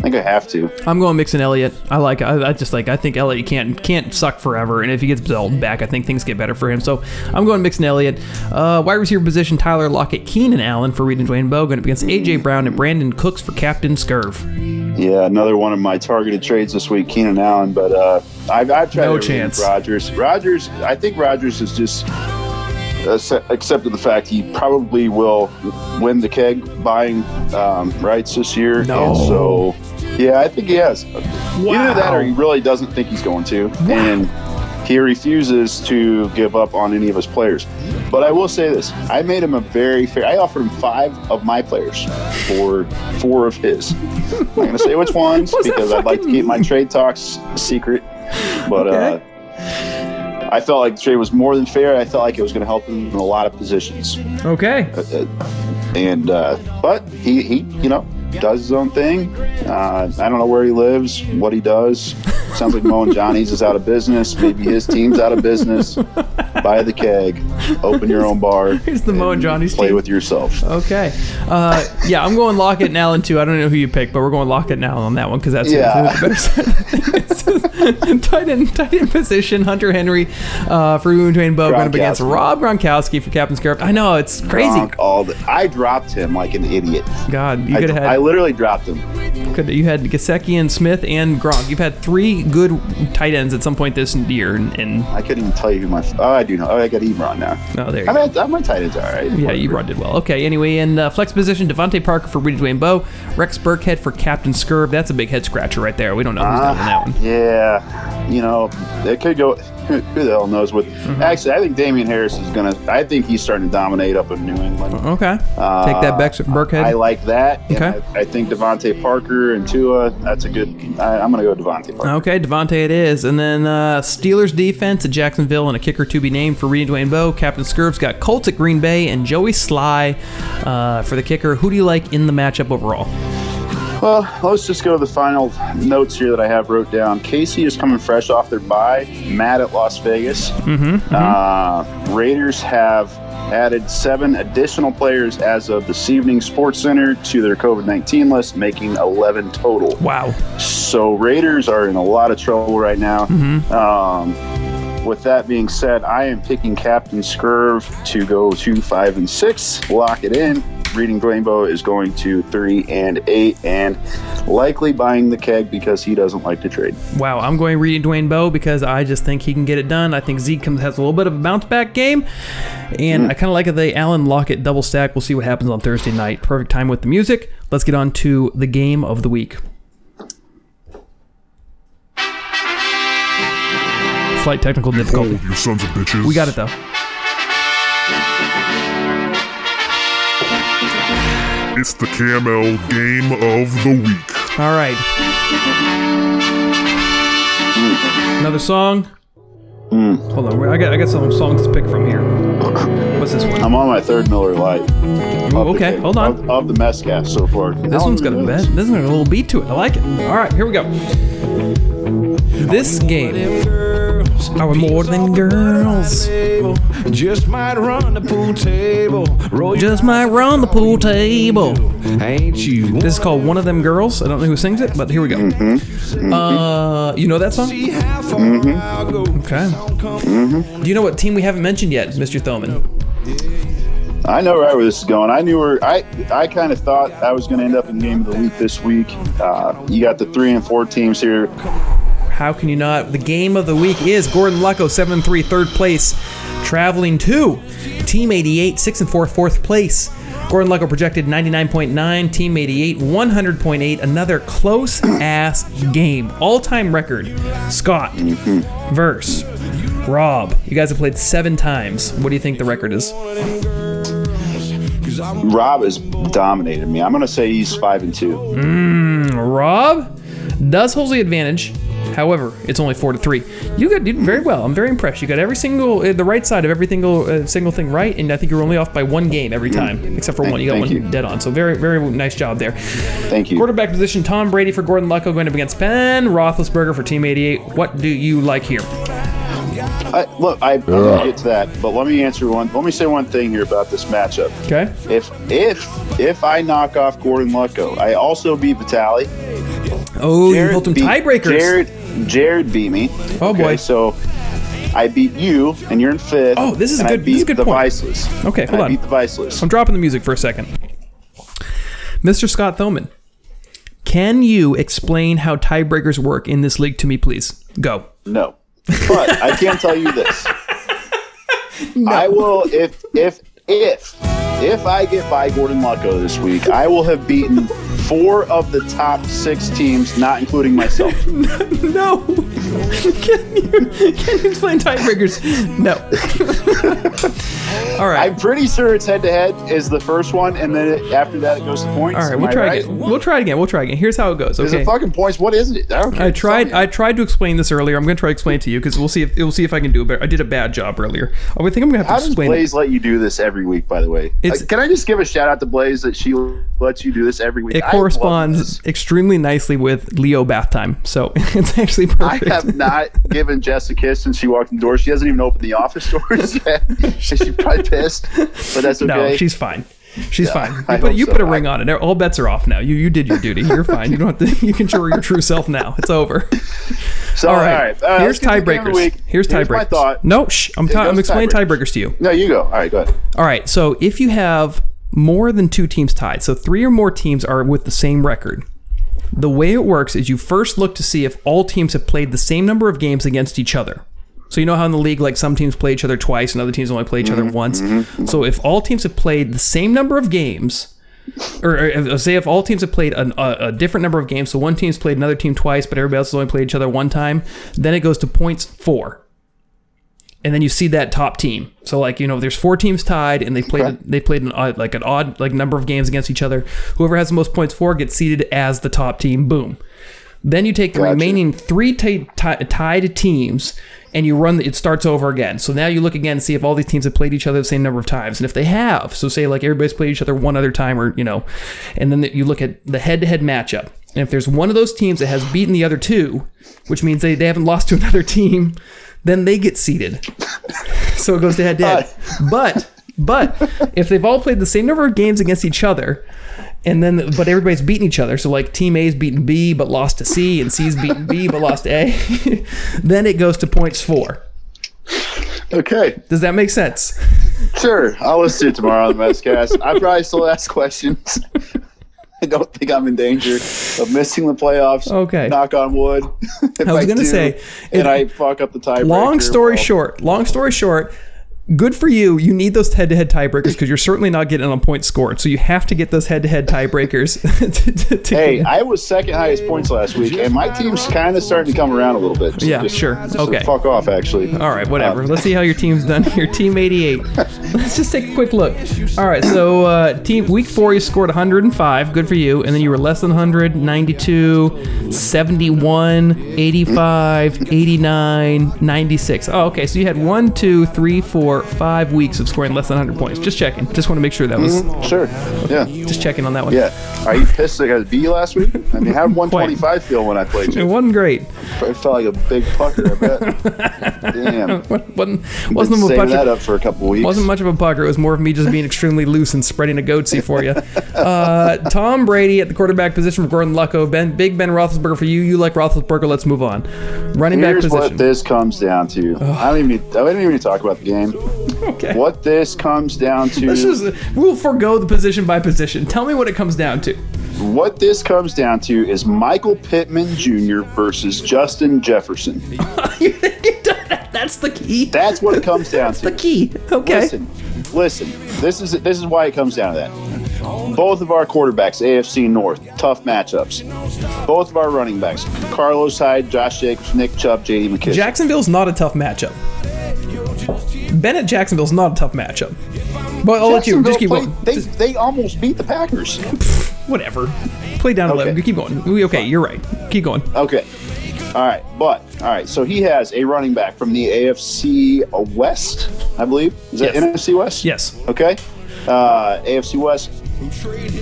I think I have to. I'm going Mixon Elliott. I like. I, I just like. I think Elliott can't can't suck forever, and if he gets Belton back, I think things get better for him. So I'm going Mixon Elliott. Uh, wide receiver position: Tyler Lockett, Keenan Allen for Reed and Dwayne Bogan against AJ Brown and Brandin Cooks for Captain Scurv. Yeah, another one of my targeted trades this week, Keenan Allen. But uh, I've, I've tried No chance. with Rodgers. Rodgers, I think Rogers is just accepted the fact he probably will win the keg buying um, rights this year. No. And so, yeah, I think he has. Either that or he really doesn't think he's going to. And he refuses to give up on any of his players. But I will say this I made him a very fair, I offered him five of my players for four of his. I'm not going to say which ones because I'd like to keep my trade talks secret. But Okay. uh, I felt like the trade was more than fair. I felt like it was going to help him in a lot of positions. Okay. Uh, and uh, but he, he you know does his own thing. Uh, I don't know where he lives, what he does. Sounds like Mo and Johnny's is out of business. Maybe his team's out of business. Buy the keg, open your own bar. Here's the Mo and Johnny's Play team. with yourself. Okay. Uh, yeah, I'm going Lockett and Allen too. I don't know who you picked, but we're going Lockett and Allen on that one because that's Yeah. the better tight end, tight end position. Hunter Henry uh, for Dwayne Bogan up against Rob Gronkowski for Captain Scurv. I know it's crazy. Gronk all the, I dropped him like an idiot. God, you could have literally dropped him. could you had Gesicki and Smith and Gronk. You've had three good tight ends at some point this year, and, and I couldn't even tell you who my. Oh, I do know. Oh, I got Ebron now. oh, there you I go. mean, my tight ends are all right. Yeah, Ebron did well. Okay, anyway, in uh, flex position, DeVante Parker for Rudy Dwayne Bowe, Rex Burkhead for Captain Scurv. That's a big head scratcher right there. We don't know who's doing that one. Yeah, you know, it could go. Who who the hell knows what? Mm-hmm. Actually, I think Damien Harris is gonna. I think he's starting to dominate up in New England. Okay. Uh, Take that back, Burkhead. I like that. Okay. I, I think DeVante Parker and Tua. That's a good. I, I'm gonna go DeVante Parker. Okay, DeVante it is. And then uh, Steelers defense at Jacksonville and a kicker to be named for Reed Dwayne Bowe. Captain Scurv's got Colts at Green Bay and Joey Slye uh, for the kicker. Who do you like in the matchup overall? Well, let's just go to the final notes here that I have wrote down. Casey is coming fresh off their bye, mad at Las Vegas. Mm-hmm. Uh, Raiders have added seven additional players as of this evening Sports Center to their COVID 19 list, making 11 total. Wow. So Raiders are in a lot of trouble right now. Mm-hmm. Um, with that being said, I am picking Captain Scurv to go to five and six, lock it in. Reading Rainbow is going to three and eight, and likely buying the keg because he doesn't like to trade. Wow, I'm going Reading Dwayne Bowe because I just think he can get it done. I think Zeke comes, has a little bit of a bounce back game, and mm. I kind of like the Allen Lockett double stack. We'll see what happens on Thursday night. Perfect time with the music. Let's get on to the game of the week. Slight technical difficulty. Hold, you sons of bitches. We got it though. It's the Camel Game of the Week. All right. Another song. Hmm. Hold on, I got I got some songs to pick from here. What's this one? I'm on my third Miller Lite. Oh, of the okay, keg- hold on. Of, of the Messcast so far. This one's got a bed. This one's got a little beat to it. I like it. All right, here we go. This game. Are more than girls. Just might run the pool table. Roll Just might run the pool table. Ain't you? This is called One of Them Girls. I don't know who sings it, but here we go. Mm-hmm. Mm-hmm. Uh, you know that song? See how far mm-hmm. I'll go. Okay. Do you know what team we haven't mentioned yet, Mr. Thoman? I know right where this is going. I knew where I I kind of thought I was going to end up in game of the week this week. Uh, you got the three and four teams here. How can you not? The game of the week is Gordon Lucko, 7 3, third place, traveling to Team 88, 6 and 4, fourth place. Gordon Lucko projected 99.9, Team 88, 100.8. Another close ass game. All time record. Scott verse Rob. You guys have played seven times. What do you think the record is? Rob has dominated me. I'm going to say he's five and two. Rob does hold the advantage. However, it's only four to three. You got did very well. I'm very impressed. You got every single uh, the right side of every single uh, single thing right, and I think you're only off by one game every time, except for Thank- one. You got one you. dead on. So very very nice job there. Thank you. Quarterback position: Tom Brady for Gordon Lucko going up against Ben Roethlisberger for Team 88. What do you like here? I, look, I, I'm going to get to that, but let me answer one. Let me say one thing here about this matchup. Okay. If if if I knock off Gordon Lucko, I also beat Vitali. Oh, you hold some beat- tiebreakers. Jared Jared beat me. Oh, boy. So I beat you, and you're in fifth. Oh, this is and a I good- this is a good the point. Viceless. Okay, And hold I on. beat the Viceless. I'm dropping the music for a second. Mr. Scott Thoman, can you explain how tiebreakers work in this league to me, please? Go. No, but I can tell you this. I will if if if if I get by Gordon Lucko this week, I will have beaten four of the top six teams, not including myself. No. can, you, can you explain tiebreakers? No. All right. I'm pretty sure it's head to head is the first one, and then it, after that it goes to points. All right, Am we'll I try right? again. We'll try again. We'll try again. Here's how it goes. Is Okay. it fucking points? What is it? I tried. tell me. I tried to explain this earlier. I'm going to try to explain it to you because we'll see if we'll see if I can do it better. I did a bad job earlier. I think I'm going to How have to does explain. Blaze let you do this every week? By the way, It's- can I just give a shout out to Blaze that she lets you do this every week? It corresponds extremely nicely with Leo bath time, so it's actually perfect. I have not given Jess a kiss since she walked in the door. She hasn't even opened the office doors yet. She's probably pissed, but that's okay. No, she's fine. She's Yeah, fine. You I put, you so. put a I- ring on it. All bets are off now. You you did your duty. You're fine. You don't have to. You can show your true self now. It's over. so, All right. Uh, Here's let's get to the game of the tiebreakers. week. Here's tiebreakers. my thought. No, shh. I'm, I'm explaining tiebreakers. tiebreakers to you. No, you go. All right, go ahead. All right. So if you have more than two teams tied, so three or more teams are with the same record. The way it works is you first look to see if all teams have played the same number of games against each other. So you know how in the league, like some teams play each other twice and other teams only play each other mm-hmm. once. Mm-hmm. So if all teams have played the same number of games, or, or say if all teams have played an, a, a different number of games, so one team's played another team twice, but everybody else has only played each other one time, then it goes to points four and then you see that top team. So like you know, there's four teams tied, and they played Okay. they played an odd, like an odd like number of games against each other. Whoever has the most points for gets seeded as the top team. Boom. Then you take the Gotcha. remaining three ti- ti- tied teams and you run. The, it starts over again. So now you look again and see if all these teams have played each other the same number of times, and if they have, so say like everybody's played each other one other time, or you know, and then you look at the head-to-head matchup. And if there's one of those teams that has beaten the other two, which means they, they haven't lost to another team, then they get seeded. so it goes to head to head. But but if they've all played the same number of games against each other, and then but everybody's beating each other, so like team A's beaten B but lost to C, and C's beaten B but lost to A, then it goes to points four. Okay, Does that make sense? sure. I'll listen to it tomorrow on the Messcast. I probably still ask questions. I don't think I'm in danger of missing the playoffs. Okay. Knock on wood. I was gonna do, say, and I fuck up the tiebreaker. Long story well, short, long story short, good for you. You need those head-to-head tiebreakers because you're certainly not getting on points scored. So you have to get those head-to-head tiebreakers. to, to, to Hey, I was second highest points last week, and my team's kind of starting to come around a little bit. So Yeah, just- sure. just Okay. Fuck off, actually. All right, whatever. Let's see how your team's done here. Team 88. Let's just take a quick look. All right, so uh, team week four, you scored 105. Good for you. And then you were less than 100, 92, 71, 85, 89, 96. Oh, okay. So you had one, two, three, four, five weeks of scoring less than 100 points. Just checking. Just want to make sure that was. Sure. Yeah. Just checking on that one. Yeah. Are you pissed that I got a B last week? I mean, how did 125 feel when I played It wasn't great. It felt like a big pucker, I bet. Damn. wasn't wasn't saving bunch that of, up for a couple weeks. wasn't much of a pucker. It was more of me just being extremely loose and spreading a goatsy for you. Uh, Tom Brady at the quarterback position for Gordon Lucko. Ben, Big Ben Roethlisberger for you. You like Roethlisberger. Let's move on. Running back Here's position. what this comes down to. I don't even need, I don't even need to talk about the game. Okay. What this comes down to Let's just we'll forego the position by position. Tell me what it comes down to. what this comes down to is Michael Pittman Jr. versus Justin Jefferson. That's the key. That's what it comes down to. the key. Okay. Listen, listen. This is this is why it comes down to that. Both of our quarterbacks, AFC North, tough matchups. Both of our running backs, Carlos Hyde, Josh Jacobs, Nick Chubb, J.D. McKissic. Jacksonville's not a tough matchup. Bennett Jacksonville's not a tough matchup. But I'll let you just keep Jacksonville going. played- They, they almost beat the Packers. Whatever. Play down Okay. 11. Keep going. We- Okay, you're right. Keep going. Okay. All right, but all right. So he has a running back from the AFC West, I believe. Is that Yes. NFC West? Yes. Okay. Uh, AFC West.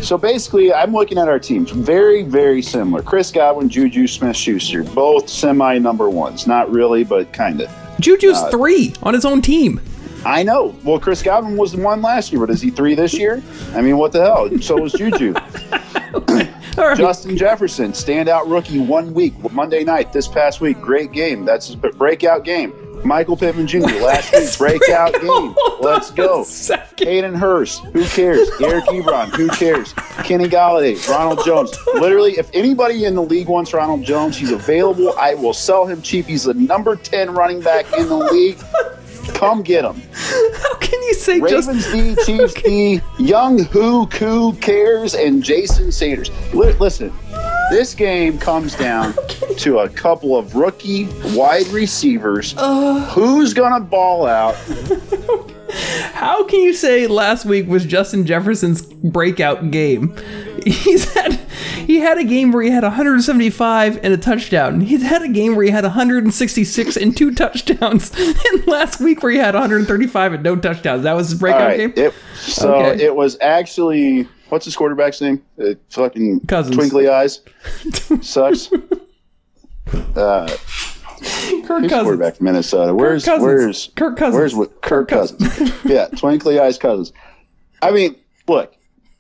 So basically, I'm looking at our teams. Very, very similar. Chris Godwin, Juju Smith-Schuster, both semi number ones. Not really, but kind of. Juju's Uh, three on his own team. I know. Well, Chris Godwin was the one last year, but is he three this year? I mean, what the hell? So was Juju. Right. Justin Jefferson, standout rookie, one week, Monday night this past week. Great game. That's his breakout game. Michael Pittman Jr. last week, breakout game. Let's go. Hayden Hurst, who cares? Eric Ebron, who cares? Kenny Golladay, Ronald Jones. Literally, if anybody in the league wants Ronald Jones, he's available. I will sell him cheap. He's the number 10 running back in the league. Come get him. How can you say Ravens just D, Chiefs D, Young Who, Who cares, and Jason Sanders. Li- listen, this game comes down to a couple of rookie wide receivers. Uh. Who's gonna ball out? How can you say last week was Justin Jefferson's breakout game? He's had he had a game where he had 175 and a touchdown. He's had a game where he had 166 and two touchdowns. And last week where he had 135 and no touchdowns. That was his breakout right. game. It, so Okay. it was actually what's his quarterback's name? Uh, fucking Cousins. twinkly eyes. Sucks. Uh, Kirk who's Cousins. quarterback from Minnesota? Where's Cousins. where's Kirk Cousins. Where's what Kirk, Kirk Cousins? yeah, twinkly eyes Cousins. I mean, look,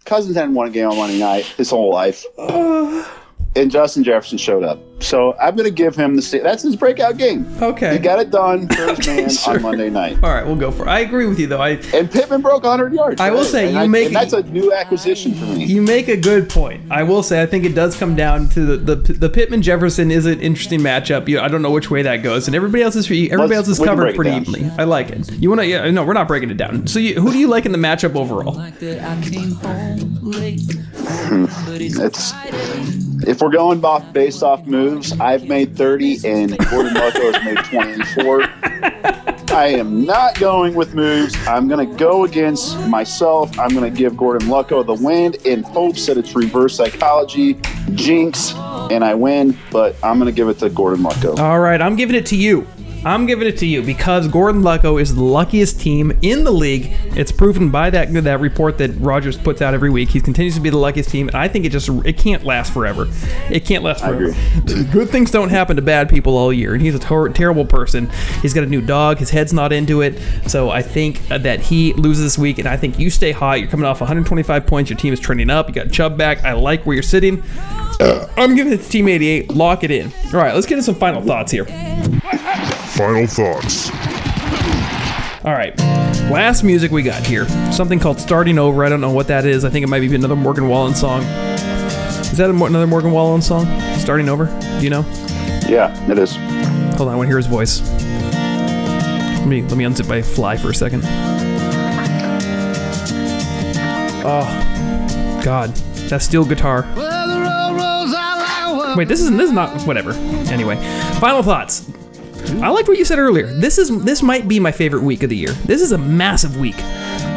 Cousins hadn't won a game on Monday night his whole life, and Justin Jefferson showed up. So I'm going to give him the sta- that's his breakout game. Okay. He got it done for his man Sure. on Monday night. All right, we'll go for it. I agree with you though. I And Pittman broke 100 yards. I will today. say, And you I- make- and that's a new acquisition for me. You make a good point. I will say I think it does come down to the the, the Pittman Jefferson is an interesting matchup. You, I don't know which way that goes, and everybody else is everybody Let's- else is covered pretty down. evenly. I like it. You want to? Yeah, no, we're not breaking it down. So you, who do you like in the matchup overall? It's if we're going off based off moves, I've made 30 and Gordon Lucko has made 24. I am not going with moves. I'm going to go against myself. I'm going to give Gordon Lucko the win in hopes that it's reverse psychology, jinx, and I win. But I'm going to give it to Gordon Lucko. All right, I'm giving it to you. I'm giving it to you because Gordon Lucko is the luckiest team in the league. It's proven by that that report that Rogers puts out every week. He continues to be the luckiest team, and I think it just it can't last forever. It can't last forever. Good things don't happen to bad people all year, and he's a tor- terrible person. He's got a new dog. His head's not into it, so I think uh, that he loses this week, and I think you stay hot. You're coming off 125 points. Your team is trending up. You got Chubb back. I like where you're sitting. Uh, I'm giving it to Team 88. Lock it in. All right, let's get into some final thoughts here. Final thoughts. All right. Last music we got here. Something called Starting Over. I don't know what that is. I think it might be another Morgan Wallen song. Is that another Morgan Wallen song? Starting Over? Do you know? Yeah, it is. Hold on, I want to hear his voice. Let me let me unzip my fly for a second. Oh, God, that steel guitar. Wait, this isn't. This is not. Whatever. Anyway, final thoughts. I liked what you said earlier. This is this might be my favorite week of the year. This is a massive week.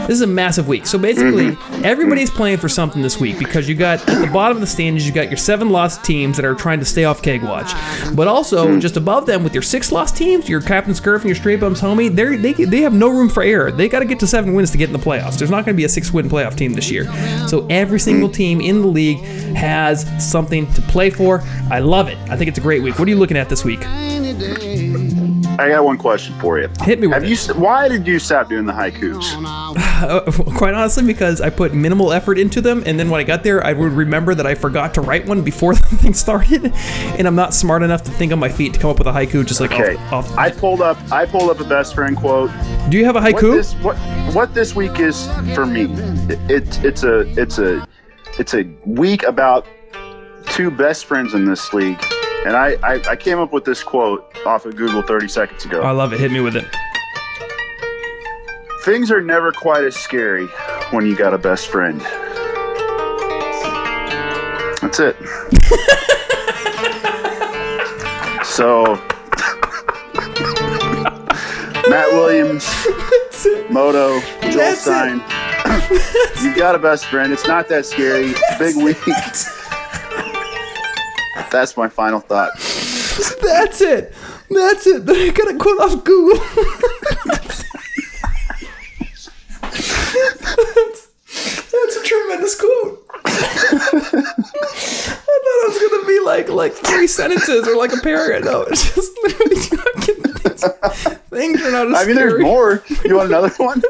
This is a massive week. So basically, mm-hmm. everybody's playing for something this week because you got at the bottom of the standings, you got your seven lost teams that are trying to stay off keg watch, but also hmm. just above them with your six lost teams, your Captain Scurv and your Straight Bums homie, they're, they they have no room for error. They got to get to seven wins to get in the playoffs. There's not going to be a six win playoff team this year. So every single hmm. team in the league has something to play for. I love it. I think it's a great week. What are you looking at this week? I I got one question for you. Hit me with Have it. you? Why did you stop doing the haikus? Uh, quite honestly, because I put minimal effort into them, and then when I got there, I would remember that I forgot to write one before the thing started, and I'm not smart enough to think on my feet to come up with a haiku. Just like Okay, off, off. I pulled up. I pulled up a best friend quote. Do you have a What haiku? this, what, what this week is for me? It, it's it's a it's a it's a week about two best friends in this league, and I I, I came up with this quote off of Google 30 seconds ago. I love it. Hit me with it. Things are never quite as scary when you got a best friend. That's it. so, Matt Williams, Moto, Joel That's it. Stein, you got a best friend. It's not that scary. It's big week. That's my final thought. That's it. That's it. I got a quote off Google. that's, that's a tremendous quote. I thought it was gonna be like like three sentences or like a paragraph. No, it's just literally fucking things. Things are not I mean, there's more. You want another one?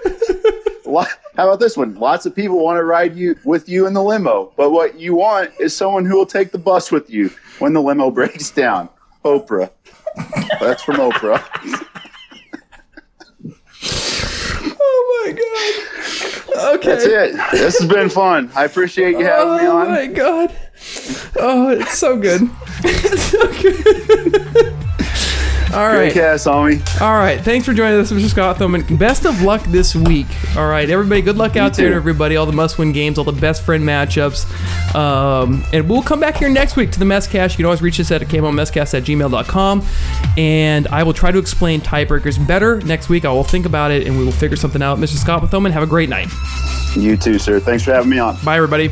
How about this one? Lots of people want to ride you with you in the limo, but what you want is someone who will take the bus with you when the limo breaks down. Oprah. That's from Oprah. Oh my god. Okay. That's it. This has been fun. I appreciate you having me oh on. Oh my god. Oh, it's so good. It's so good. All Great right. cast, homie. All right. Thanks for joining us, Mr. Scott Thoman. Best of luck this week. All right, everybody. Good luck out there everybody. All the must-win games, all the best friend matchups. Um, and we'll come back here next week to the Messcast. You can always reach us at kmomesscast at gmail.com. And I will try to explain tiebreakers better next week. I will think about it and we will figure something out. Mr. Scott Thoman, have a great night. You too, sir. Thanks for having me on. Bye, everybody.